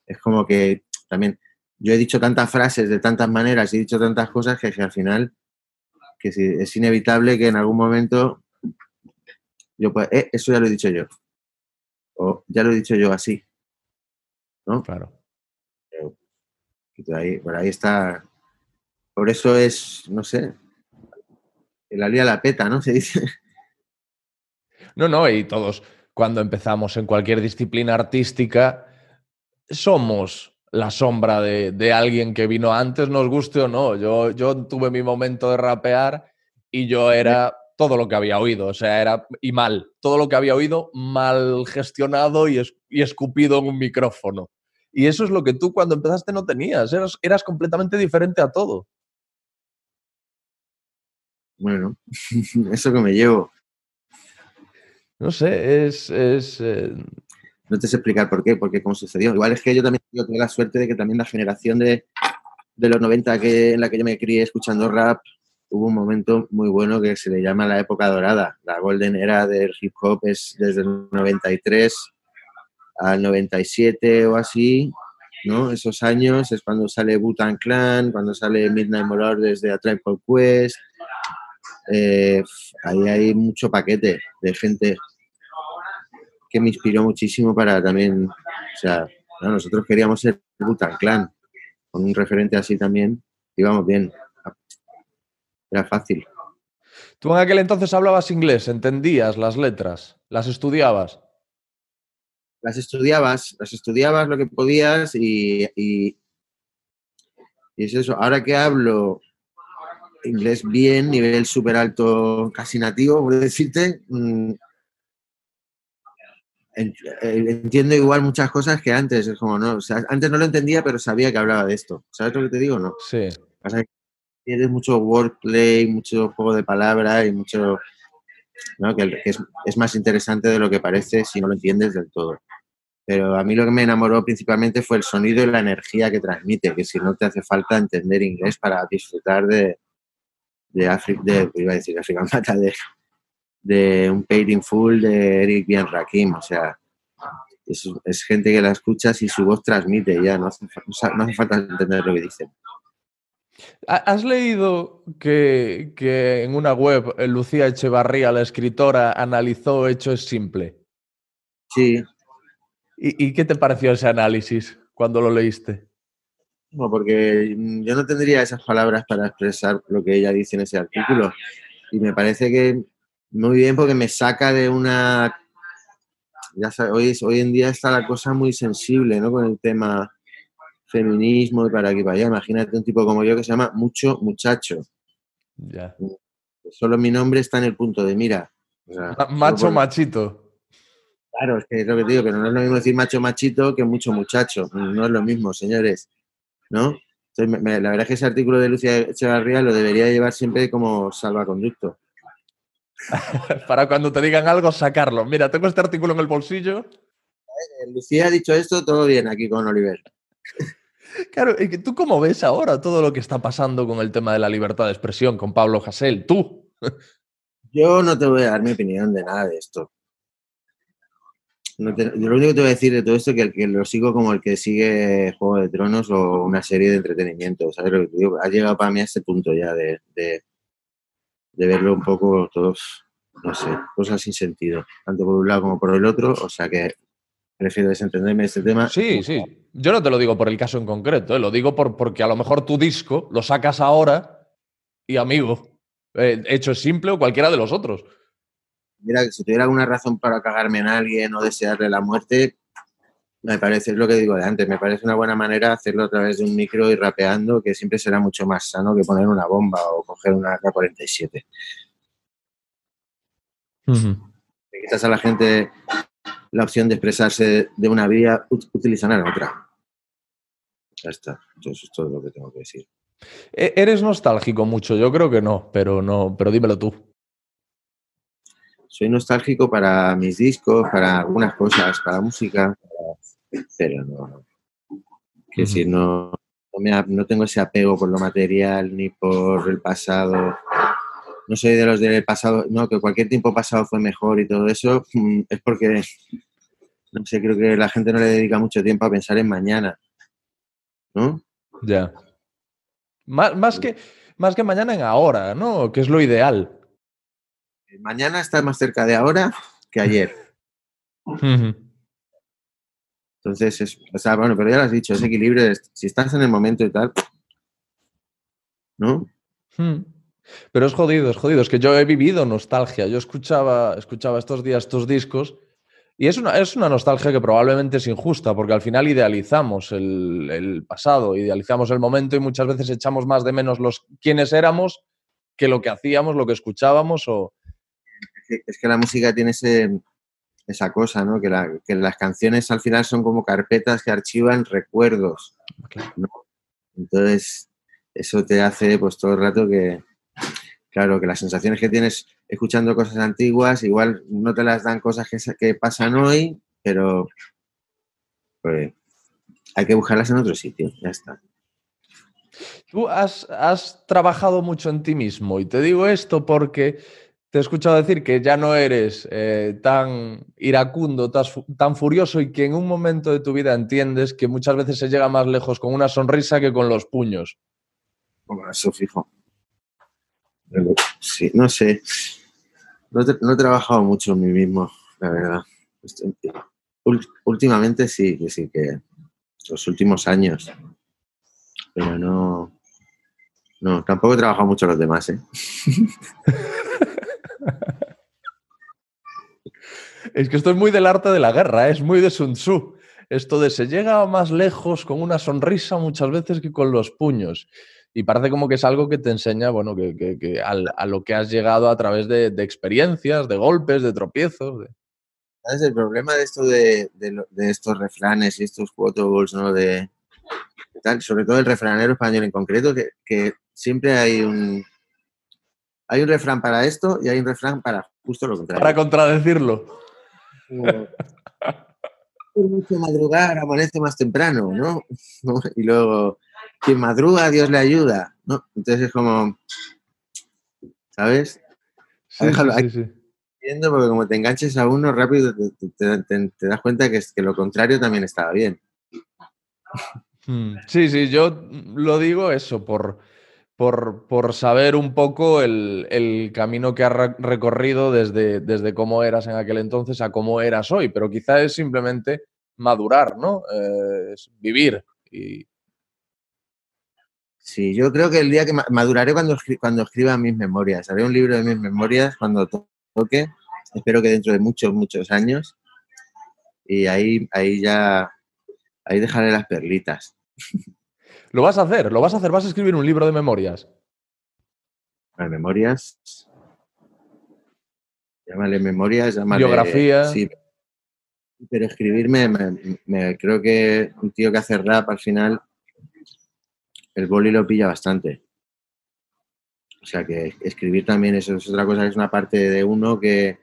Es como que también yo he dicho tantas frases de tantas maneras, he dicho tantas cosas que, que al final que sí, es inevitable que en algún momento yo "Eh, eso ya lo he dicho yo, o ya lo he dicho yo así, ¿no? Claro. Por ahí, por ahí está. Por eso es, no sé, la lía la peta, ¿no? <laughs> Se dice. No, no, y todos, cuando empezamos en cualquier disciplina artística, somos la sombra de, de alguien que vino antes, nos guste o no. Yo, yo tuve mi momento de rapear y yo era todo lo que había oído, o sea, era y mal, todo lo que había oído mal gestionado y, es- y escupido en un micrófono. Y eso es lo que tú cuando empezaste no tenías, eras, eras completamente diferente a todo. Bueno, <laughs> eso que me llevo. No sé, es... es eh, No te sé explicar por qué, porque cómo sucedió. Igual es que yo también yo tuve la suerte de que también la generación de, de los 90 que, en la que yo me crié escuchando rap, hubo un momento muy bueno que se le llama la época dorada. La golden era del hip hop es desde el 93 al 97 o así, ¿no? Esos años es cuando sale Butan Clan, cuando sale Midnight Morar desde A Tribe Quest. Eh, ahí hay mucho paquete de gente que me inspiró muchísimo para también, o sea, no, nosotros queríamos ser Butan Clan, con un referente así también, íbamos bien, era fácil. Tú en aquel entonces hablabas inglés, entendías las letras, las estudiabas. Las estudiabas, las estudiabas lo que podías y, y, y es eso, ahora que hablo inglés bien, nivel súper alto, casi nativo, por decirte, mm, eh, entiendo igual muchas cosas que antes, es como, no, o sea, antes no lo entendía, pero sabía que hablaba de esto. ¿Sabes lo que te digo? No. Sí. Que tienes mucho wordplay, mucho juego de palabras y mucho. ¿no? Que, que es, es más interesante de lo que parece si no lo entiendes del todo. Pero a mí lo que me enamoró principalmente fue el sonido y la energía que transmite, que si no te hace falta entender inglés para disfrutar de, de África, de, iba a decir África Mata, de, de un Paid in Full de Eric Bien Rakim, o sea, es, es gente que la escuchas y su voz transmite ya, no hace, no falta entender lo que dicen. Ha- ¿Has leído que, que en una web eh, Lucía Echevarría, la escritora, analizó Hecho es simple? Sí, ¿Y, y qué te pareció ese análisis cuando lo leíste? No, porque mm, yo no tendría esas palabras para expresar lo que ella dice en ese artículo. Y me parece que muy bien porque me saca de una... Ya sabes, hoy, hoy en día está la cosa muy sensible, ¿no? Con el tema feminismo y para aquí para allá. Imagínate un tipo como yo que se llama Mucho Muchacho. Ya. Solo mi nombre está en el punto de mira. O sea, Macho por- machito. Claro, es que es lo que te digo, que no es lo mismo decir macho machito que mucho muchacho. No es lo mismo, señores. ¿No? Entonces, me- la verdad es que ese artículo de Lucía Echevarría lo debería llevar siempre como salvaconducto. <laughs> Para cuando te digan algo, sacarlo. Mira, tengo este artículo en el bolsillo. Eh, Lucía ha dicho esto, todo bien aquí con Oliver. <laughs> Claro, ¿y ¿tú cómo ves ahora todo lo que está pasando con el tema de la libertad de expresión con Pablo Hasél? Tú. <laughs> Yo no te voy a dar mi opinión de nada de esto. No te- yo lo único que te voy a decir de todo esto es que, que lo sigo como el que sigue Juego de Tronos o una serie de entretenimiento. ¿Sabes lo que te digo? Ha llegado para mí a este punto ya de, de, verlo un poco todos, no sé, cosas sin sentido, tanto por un lado como por el otro. O sea que prefiero desentenderme de este tema. Sí, sí. Yo no te lo digo por el caso en concreto, ¿eh? lo digo por, porque a lo mejor tu disco lo sacas ahora y amigo, eh, hecho simple o cualquiera de los otros. Mira, que si tuviera alguna razón para cagarme en alguien o desearle la muerte, me parece, es lo que digo de antes, me parece una buena manera hacerlo a través de un micro y rapeando, que siempre será mucho más sano que poner una bomba o coger una AK-47. Le quitas a la gente la opción de expresarse de una vía, ut- utilizan la otra. Ya está. Entonces, eso es todo lo que tengo que decir. E- ¿Eres nostálgico mucho? Yo creo que no, pero no, pero dímelo tú. Soy nostálgico para mis discos, para algunas cosas, para música, pero no. Que si no, no, me no tengo ese apego por lo material ni por el pasado. No soy de los del pasado, no, que cualquier tiempo pasado fue mejor y todo eso, mm, es porque, no sé, creo que la gente no le dedica mucho tiempo a pensar en mañana. ¿No? Ya. Más, más que, más que mañana en ahora, ¿no? Que es lo ideal. Mañana está más cerca de ahora que ayer. Entonces, es, o sea, bueno, pero ya lo has dicho, ese equilibrio, de si estás en el momento y tal, ¿no? Hmm. Pero es jodido, es jodido. Es que yo he vivido nostalgia. Yo escuchaba, escuchaba estos días estos discos y es una, es una nostalgia que probablemente es injusta porque al final idealizamos el, el pasado, idealizamos el momento y muchas veces echamos más de menos los quiénes éramos que lo que hacíamos, lo que escuchábamos o... que- es que la música tiene ese, esa cosa, ¿no? Que, la- que las canciones al final son como carpetas que archivan recuerdos. ¿no? Entonces, eso te hace pues todo el rato que, claro, que las sensaciones que tienes escuchando cosas antiguas, igual no te las dan cosas que, que pasan hoy, pero pues, hay que buscarlas en otro sitio, ya está. Tú has, has trabajado mucho en ti mismo y te digo esto porque te he escuchado decir que ya no eres eh, tan iracundo, tan furioso y que en un momento de tu vida entiendes que muchas veces se llega más lejos con una sonrisa que con los puños. Bueno, eso fijo. Sí, no sé. No, no he trabajado mucho en mí mismo, la verdad. Ul- últimamente sí, que sí, que los últimos años. Pero no. No, tampoco he trabajado mucho los demás, ¿eh? <laughs> Es que esto es muy del arte de la guerra, ¿eh? es muy de Sun Tzu. Esto de se llega más lejos con una sonrisa muchas veces que con los puños. Y parece como que es algo que te enseña, bueno, que, que- que al- a lo que has llegado a través de, de experiencias, de golpes, de tropiezos. de- ¿Sabes? El problema de esto de, de estos refranes y estos quotables, ¿no? De tal, sobre todo el refranero español en concreto, que, que siempre hay un hay un refrán para esto y hay un refrán para justo lo contrario. Para contradecirlo. <laughs> Por mucho madrugar, amanece más temprano, ¿no? <laughs> ¿No? Y luego, quien madruga, Dios le ayuda, ¿no? Entonces es como, ¿sabes? Sí, Déjalo, sí, porque como te enganches a uno rápido, te, te- te- te das cuenta que, es, que lo contrario también estaba bien. <laughs> Mm, Sí, sí, yo lo digo eso, por, por, por saber un poco el, el camino que has re- recorrido desde, desde cómo eras en aquel entonces a cómo eras hoy, pero quizá es simplemente madurar, ¿no? Eh, es vivir. Y, Sí, yo creo que el día que ma- maduraré cuando, cuando escriba mis memorias. Haré un libro de mis memorias cuando to- toque. Espero que dentro de muchos, muchos años. Y ahí, ahí ya, ahí dejaré las perlitas. <laughs> lo vas a hacer, lo vas a hacer, vas a escribir un libro de memorias. Las memorias. Llámale memorias, llámale. Biografía. Sí. Pero escribirme, me, me- creo que un tío que hace rap al final, el boli lo pilla bastante. O sea que escribir también eso es otra cosa, que es una parte de uno que,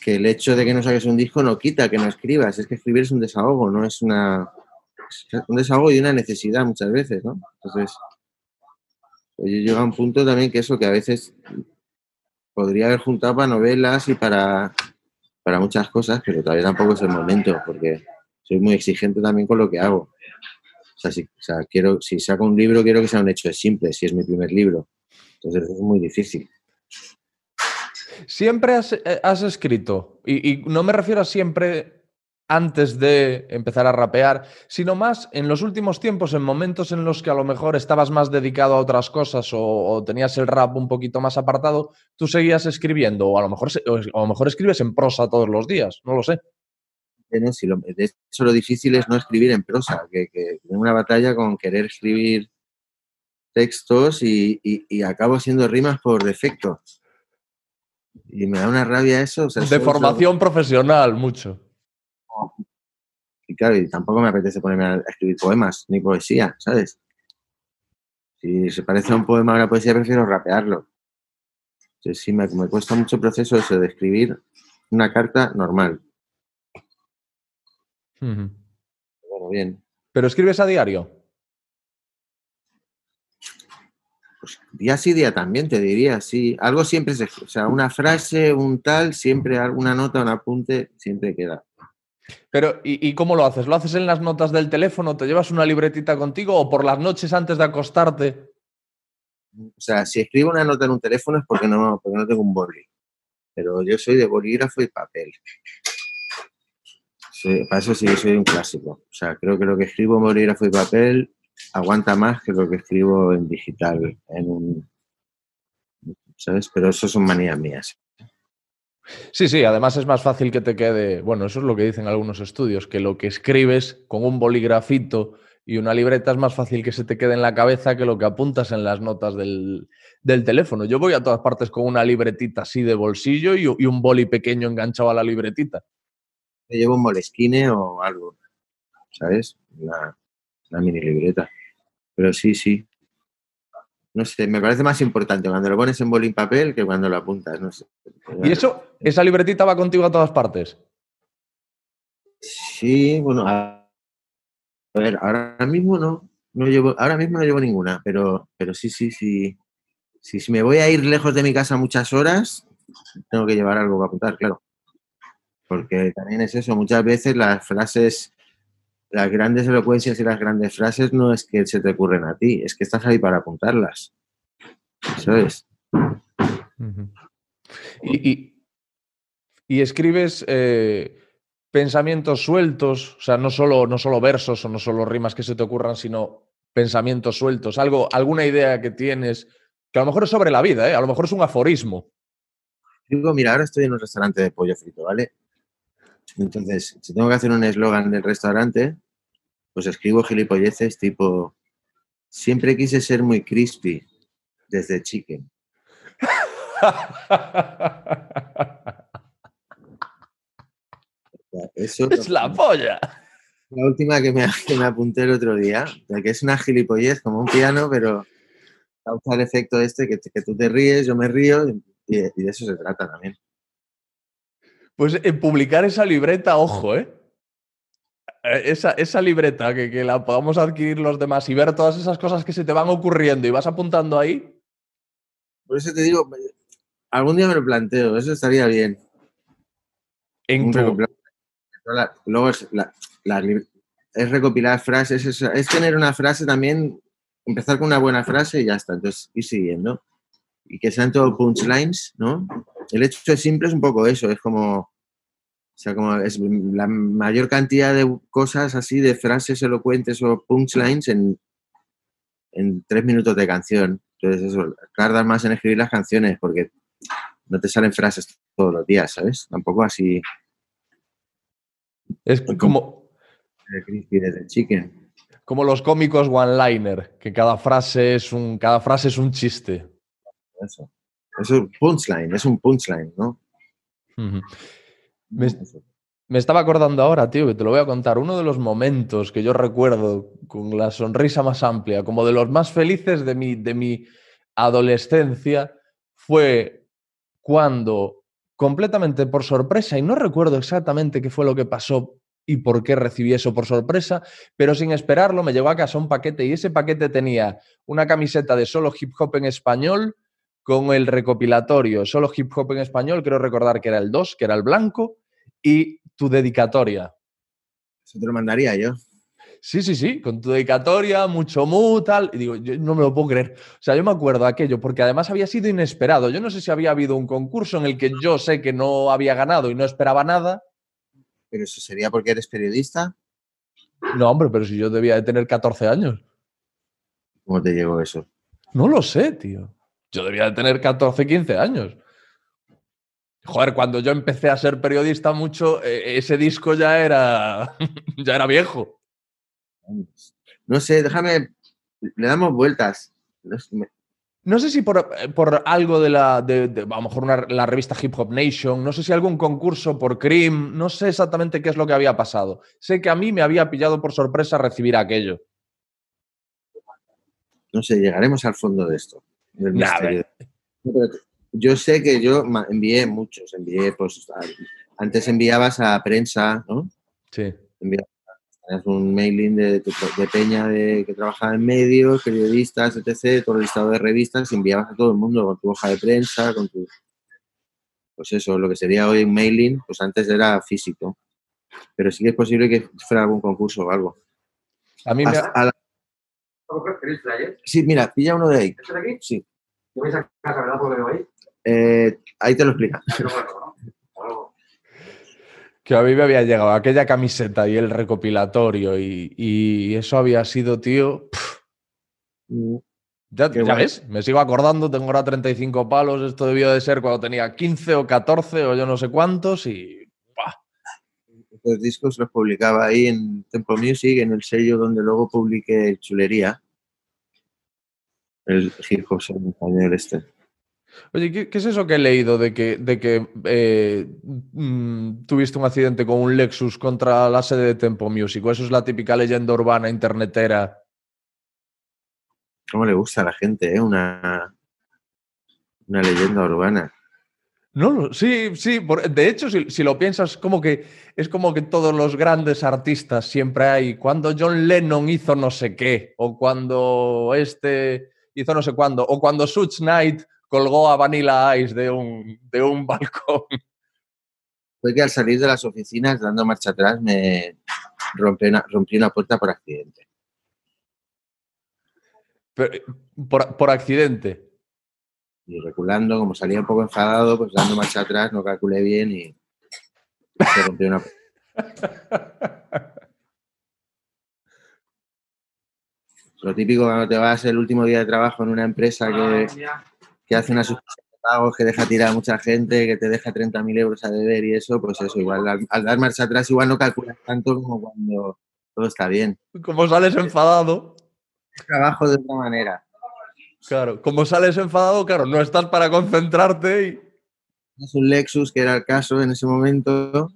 que el hecho de que no saques un disco no quita que no escribas. Es que escribir es un desahogo, no es una. Un desahogo y una necesidad muchas veces, ¿no? Entonces, pues yo llego a un punto también que eso, que a veces podría haber juntado para novelas y para, para muchas cosas, pero todavía tampoco es el momento, porque soy muy exigente también con lo que hago. O sea, si, quiero, si saco un libro, quiero que sea un hecho simple, si es mi primer libro. Entonces es muy difícil. Siempre has, eh, escrito, y no me refiero a siempre antes de empezar a rapear, sino más en los últimos tiempos, en momentos en los que a lo mejor estabas más dedicado a otras cosas o, o tenías el rap un poquito más apartado, tú seguías escribiendo, o a lo mejor, o a lo mejor escribes en prosa todos los días, no lo sé. ¿no? Si lo- de hecho, lo difícil es no escribir en prosa, que, que tengo una batalla con querer escribir textos y, y- y acabo siendo rimas por defecto. Y me da una rabia eso. o sea, De formación profesional, mucho. Y claro, y tampoco me apetece ponerme a escribir poemas ni poesía, ¿sabes? Si se parece a un poema o una poesía, prefiero rapearlo. Entonces sí, me, me cuesta mucho el proceso eso de escribir una carta normal. Bueno, bien. Pero escribes a diario. Pues día sí, día también, te diría, sí. Algo siempre se... O sea, una frase, un tal, siempre alguna nota, un apunte, siempre queda. Pero, ¿y, cómo lo haces? ¿Lo haces en las notas del teléfono? ¿Te llevas una libretita contigo o por las noches antes de acostarte? O sea, si escribo una nota en un teléfono es porque no, tengo un boli. Pero yo soy de bolígrafo y papel. Soy- para eso sí que soy un clásico. O sea, creo que lo que escribo en bolígrafo y papel aguanta más que lo que escribo en digital, en un... ¿Sabes? Pero eso son manías mías. Sí, sí, además es más fácil que te quede, bueno, eso es lo que dicen algunos estudios, que lo que escribes con un bolígrafito y una libreta es más fácil que se te quede en la cabeza que lo que apuntas en las notas del, del teléfono. Yo voy a todas partes con una libretita así de bolsillo y, un boli pequeño enganchado a la libretita. Llevo un molesquine o algo, ¿sabes? Una mini libreta. Pero sí, sí. No sé, me parece más importante cuando lo pones en boli en papel que cuando lo apuntas, no sé. ¿Y eso, esa libretita va contigo a todas partes? Sí, bueno, a, a ver, ahora mismo no, no llevo, ahora mismo no llevo ninguna, pero, pero sí, sí, sí. Si, si me voy a ir lejos de mi casa muchas horas, tengo que llevar algo para apuntar, claro. Porque también es eso, muchas veces las frases, las grandes elocuencias y las grandes frases no es que se te ocurren a ti, es que estás ahí para apuntarlas. ¿Sabes? Ujú. Y, y- y escribes eh, pensamientos sueltos, o sea, no solo, no solo versos o no solo rimas que se te ocurran, sino pensamientos sueltos, algo, alguna idea que tienes, que a lo mejor es sobre la vida, ¿eh? a lo mejor es un aforismo. Digo, mira, ahora estoy en un restaurante de pollo frito, ¿vale? Entonces, si tengo que hacer un eslogan del restaurante, pues escribo gilipolleces tipo, siempre quise ser muy crispy desde chicken. <laughs> Eso es la polla. la última que me, que me apunté el otro día, que es una gilipollez como un piano, pero causa el efecto este que, que tú te ríes, yo me río y, y de eso se trata también. Pues en publicar esa libreta, ojo, ¿eh? Eh, Esa, esa libreta, que, que la podamos adquirir los demás y ver todas esas cosas que se te van ocurriendo y vas apuntando ahí. Por eso te digo, algún día me lo planteo, eso estaría bien. En tu- Luego es, la- la es recopilar frases, es, es tener una frase también, empezar con una buena frase y ya está, entonces ir siguiendo. Y que sean todo punchlines, ¿no? El hecho simple es un poco eso, es como, o sea, como es la mayor cantidad de cosas así, de frases elocuentes o punchlines en, en tres minutos de canción. Entonces eso, tardas más en escribir las canciones porque no te salen frases todos los días, ¿sabes? Tampoco así es como, de chicken. como los cómicos one-liner, que cada frase, es un, cada frase es un chiste. Eso. Eso es punchline, es un punchline, ¿no? Ujú. Me, estaba acordando ahora, tío, que te lo voy a contar. Uno de los momentos que yo recuerdo con la sonrisa más amplia, como de los más felices de mi, de mi adolescencia fue cuando completamente por sorpresa, y no recuerdo exactamente qué fue lo que pasó y por qué recibí eso por sorpresa, pero sin esperarlo me llegó a casa un paquete y ese paquete tenía una camiseta de solo hip hop en español con el recopilatorio solo hip hop en español, creo recordar que era el 2, que era el blanco, y tu dedicatoria. Eso te lo mandaría yo. Sí, sí, sí, con tu dedicatoria, mucho mu, tal. Y digo, yo no me lo puedo creer. O sea, yo me acuerdo de aquello, porque además había sido inesperado. Yo no sé si había habido un concurso en el que yo sé que no había ganado y no esperaba nada. Pero eso sería porque eres periodista. No, hombre, pero si yo debía de tener 14 años. ¿Cómo te llegó eso? No lo sé, tío. Yo debía de tener 14, 15 años. Joder, cuando yo empecé a ser periodista mucho, eh, ese disco ya era, <laughs> ya era viejo. No sé, déjame. Le damos vueltas. No sé, si por, por algo de la, de, de- a lo mejor una- la revista Hip Hop Nation, no sé si algún concurso por Cream, no sé exactamente qué es lo que había pasado. Sé que a mí me había pillado por sorpresa recibir aquello. no sé, llegaremos al fondo de esto. del Nah, misterio. No, pero te- yo sé que yo envié muchos, envié, pues, antes enviabas a prensa, ¿no? Sí. Enviabas un mailing de, de- de peña de, que trabajaba en medios, periodistas, etc., todo el listado de revistas, y enviabas a todo el mundo con tu hoja de prensa, con tu... Pues eso, lo que sería hoy un mailing, pues antes era físico. Pero sí que es posible que fuera algún concurso o algo. A mí me, Hasta a la- Sí, mira, pilla uno de ahí. ¿Este de aquí? Sí. ¿Te vais a casa, verdad? Por lo que veo ahí. Eh, ahí te lo explica. <laughs> Que a mí me había llegado aquella camiseta y el recopilatorio y, y eso había sido, tío. Mm, ya ves, me sigo acordando, tengo ahora 35 palos, esto debió de ser cuando tenía 15 o 14 o yo no sé cuántos y... ¡buah! Los discos los publicaba ahí en Tempo Music, en el sello donde luego publiqué Chulería. El hip hop español este. Oye, ¿qué, qué es eso que he leído de que, de que eh, mm, tuviste un accidente con un Lexus contra la sede de Tempo Music? ¿O eso es la típica leyenda urbana internetera? ¿Cómo le gusta a la gente, eh? Una, una leyenda urbana. No, sí, sí. por- de hecho, si, si lo piensas, como que es como que todos los grandes artistas siempre hay. Cuando John Lennon hizo no sé qué, o cuando este hizo no sé cuándo, o cuando Such Knight colgó a Vanilla Ice de un, de un <laughs> balcón. Fue que al salir de las oficinas, dando marcha atrás, me rompí una, rompí una puerta por accidente. Pero- por, por accidente. Y reculando, como salía un poco enfadado, pues dando marcha atrás, no calculé bien y se rompió una puerta. <laughs> Lo típico cuando te vas el último día de trabajo en una empresa que, que hace una suspensión de pagos, que deja tirar a mucha gente, que te deja 30.000 euros a deber y eso, pues eso, igual al, al dar marcha atrás igual no calculas tanto como cuando todo está bien. Como sales enfadado, Trabajo de otra manera. claro, como sales enfadado, claro, no estás para concentrarte y... Es un Lexus, que era el caso en ese momento,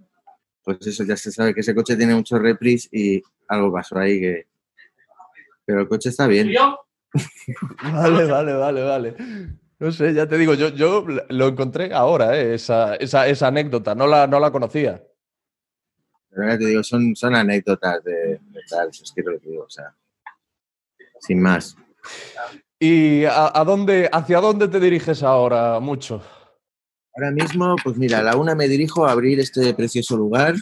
pues eso ya se sabe que ese coche tiene mucho repris y algo pasó ahí que... Pero el coche está bien. Vale, vale, vale, vale. No sé, ya te digo, yo, yo lo encontré ahora, eh, esa, esa, esa anécdota, no la, no la conocía. Pero ahora te digo, son, son anécdotas de, de tal, eso es que lo que digo, o sea, sin más. ¿Y a, a dónde, hacia dónde te diriges ahora mucho? Ahora mismo, pues mira, a la una me dirijo a abrir este precioso lugar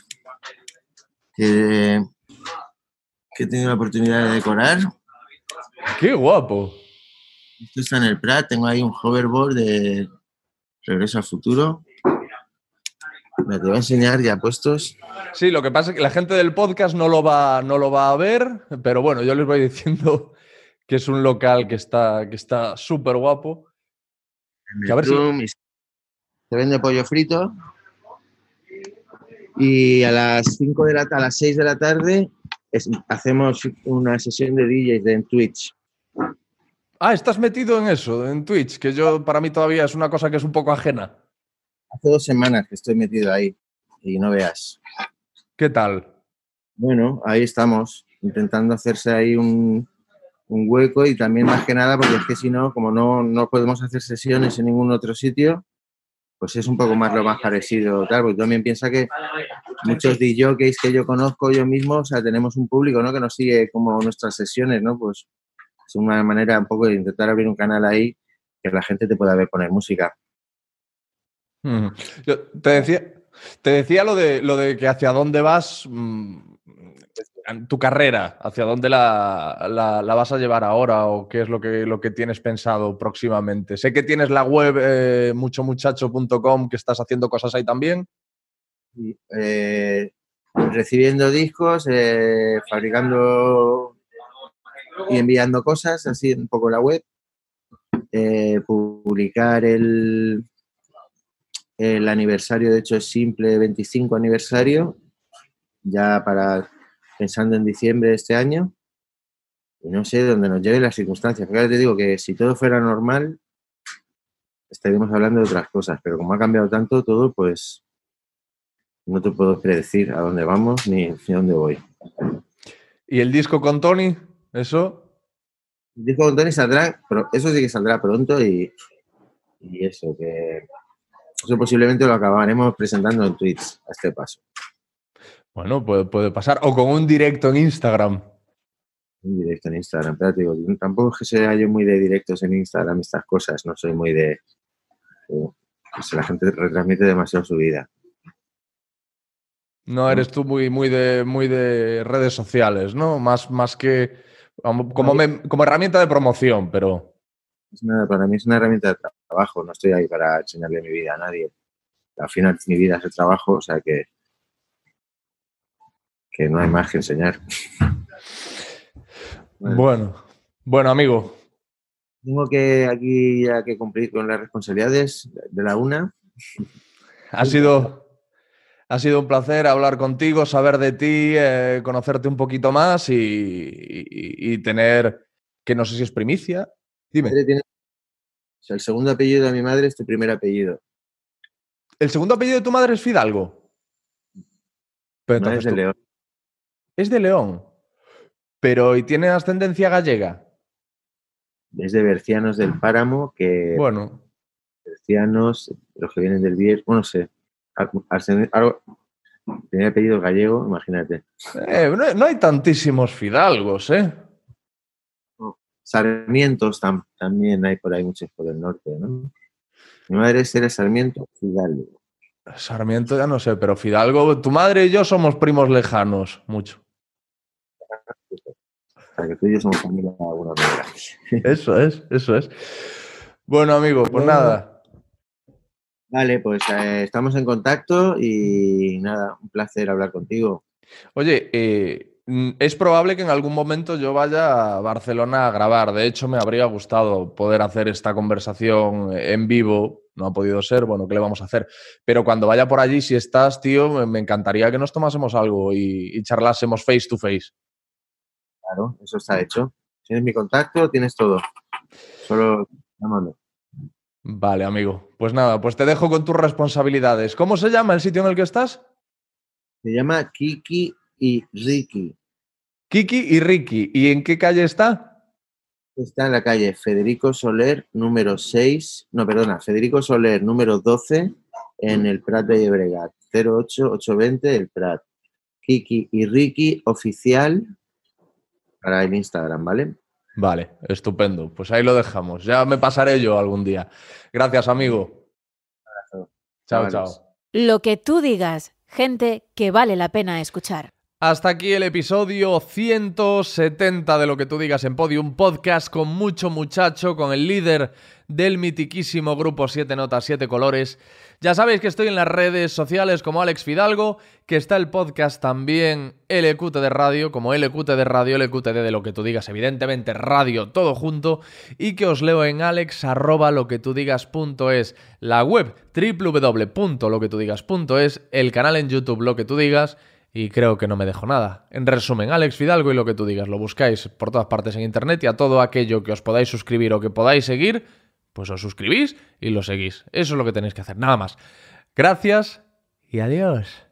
que, que he tenido la oportunidad de decorar. ¡Qué guapo! Esto está en el Prat, tengo ahí un hoverboard de Regreso al Futuro. Me te voy a enseñar ya puestos. Sí, lo que pasa es que la gente del podcast no lo va, no lo va a ver, pero bueno, yo les voy <laughs> diciendo que es un local que está que está súper guapo. Que a ver si- Se vende pollo frito. Y a las 5 de la a las 6 de la tarde es- hacemos una sesión de DJs en Twitch. Ah, estás metido en eso, en Twitch, que yo para mí todavía es una cosa que es un poco ajena. Hace dos semanas que estoy metido ahí y no veas. ¿Qué tal? Bueno, ahí estamos, intentando hacerse ahí un, un hueco y también más que nada porque es que si no, como no, no podemos hacer sesiones en ningún otro sitio, pues es un poco más lo más parecido, tal, porque también piensa que muchos DJs que yo conozco yo mismo, o sea, tenemos un público, ¿no? Que nos sigue como nuestras sesiones, ¿no? Pues es una manera un poco de intentar abrir un canal ahí que la gente te pueda ver poner música. Mm. Yo te decía, te decía lo de lo de que hacia dónde vas mm, en tu carrera, hacia dónde la, la- la vas a llevar ahora o qué es lo que, lo que tienes pensado próximamente. Sé que tienes la web eh, muchomuchacho.com, que estás haciendo cosas ahí también. Eh, recibiendo discos, eh, fabricando y enviando cosas, así un poco la web. Eh, publicar el, el aniversario, de hecho es simple 25 aniversario, ya para pensando en diciembre de este año. Y no sé dónde nos lleven las circunstancias. Porque ahora te digo que si todo fuera normal, estaríamos hablando de otras cosas, pero como ha cambiado tanto todo, pues no te puedo predecir a dónde vamos ni, ni a dónde voy. ¿Y el disco con Tony? ¿Eso? Disco con Tony saldrá, pero eso sí que saldrá pronto y, y eso, que eso posiblemente lo acabaremos presentando en tweets a este paso. Bueno, puede, puede pasar. O con un directo en Instagram. Un directo en Instagram, pero te digo, tampoco es que sea yo muy de directos en Instagram, estas cosas, no soy muy de... de- pues la gente retransmite demasiado su vida. No eres tú muy, muy, de, muy de redes sociales, ¿no? Más, más que como, como me- como herramienta de promoción, pero... Una- para mí es una herramienta de trabajo, no estoy ahí para enseñarle mi vida a nadie. Al final mi vida es el trabajo, o sea que, que no hay más que enseñar. Bueno. <laughs> Bueno, bueno, amigo. Tengo que aquí ya que cumplir con las responsabilidades de la una. Ha sido, ha sido un placer hablar contigo, saber de ti, eh, conocerte un poquito más y, y- y tener, que no sé si es primicia. Dime, o sea, el segundo apellido de mi madre es tu primer apellido. ¿el segundo apellido de tu madre es Fidalgo? Pero No es de tú- León. Es de León. Pero ¿y tiene ascendencia gallega? Es de Bercianos del Páramo, que Bueno, Bercianos, los que vienen del Bier, bueno, no sé. Ar- Arsen- algo- Tenía apellido gallego, imagínate. eh, no, no hay tantísimos Fidalgos, ¿eh? Sarmientos tam- también hay por ahí muchos por el norte, ¿no? Mi madre es Tere Sarmiento Fidalgo. Sarmiento ya no sé, pero Fidalgo, tu madre y yo somos primos lejanos, mucho. O sea, que tú y yo somos familia de alguna manera. Eso es, eso es. Bueno, amigo, pues Bueno. nada. Vale, pues eh, estamos en contacto y nada, un placer hablar contigo. Oye, eh, mm, es probable que en algún momento yo vaya a Barcelona a grabar. De hecho, me habría gustado poder hacer esta conversación en vivo. No ha podido ser, bueno, ¿qué le vamos a hacer? Pero cuando vaya por allí, si estás, tío, me- encantaría que nos tomásemos algo y, y charlásemos face to face. Claro, eso está hecho. Tienes mi contacto, tienes todo. Solo llámame. Vale, amigo. Pues nada, pues te dejo con tus responsabilidades. ¿Cómo se llama el sitio en el que estás? Se llama Kiki y Ricky. Kiki y Ricky. ¿Y en qué calle está? Está en la calle Federico Soler, número 6. No, perdona, Federico Soler, número 12, en el Prat de Llobregat. 08820, el Prat. Kiki y Ricky, oficial, para el Instagram, ¿vale? Vale, estupendo. Pues ahí lo dejamos. Ya me pasaré yo algún día. Gracias, amigo. Chao, chao. Lo que tú digas, gente que vale la pena escuchar. Hasta aquí el episodio 170 de lo que tú digas en Podium Podcast con mucho muchacho, con el líder del mitiquísimo grupo 7 Notas 7 Colores. Ya sabéis que estoy en las redes sociales como Alex Fidalgo, que está el podcast también LQT de Radio, como LQT de Radio, LQTD de lo que tú digas, evidentemente radio todo junto, y que os leo en alex arroba lo que tú digas.es, la web www.loquetudigas.es, el canal en YouTube lo que tú digas, y creo que no me dejo nada. En resumen, Alex Fidalgo y lo que tú digas, lo buscáis por todas partes en internet y a todo aquello que os podáis suscribir o que podáis seguir, pues os suscribís y lo seguís. Eso es lo que tenéis que hacer, nada más. Gracias y adiós.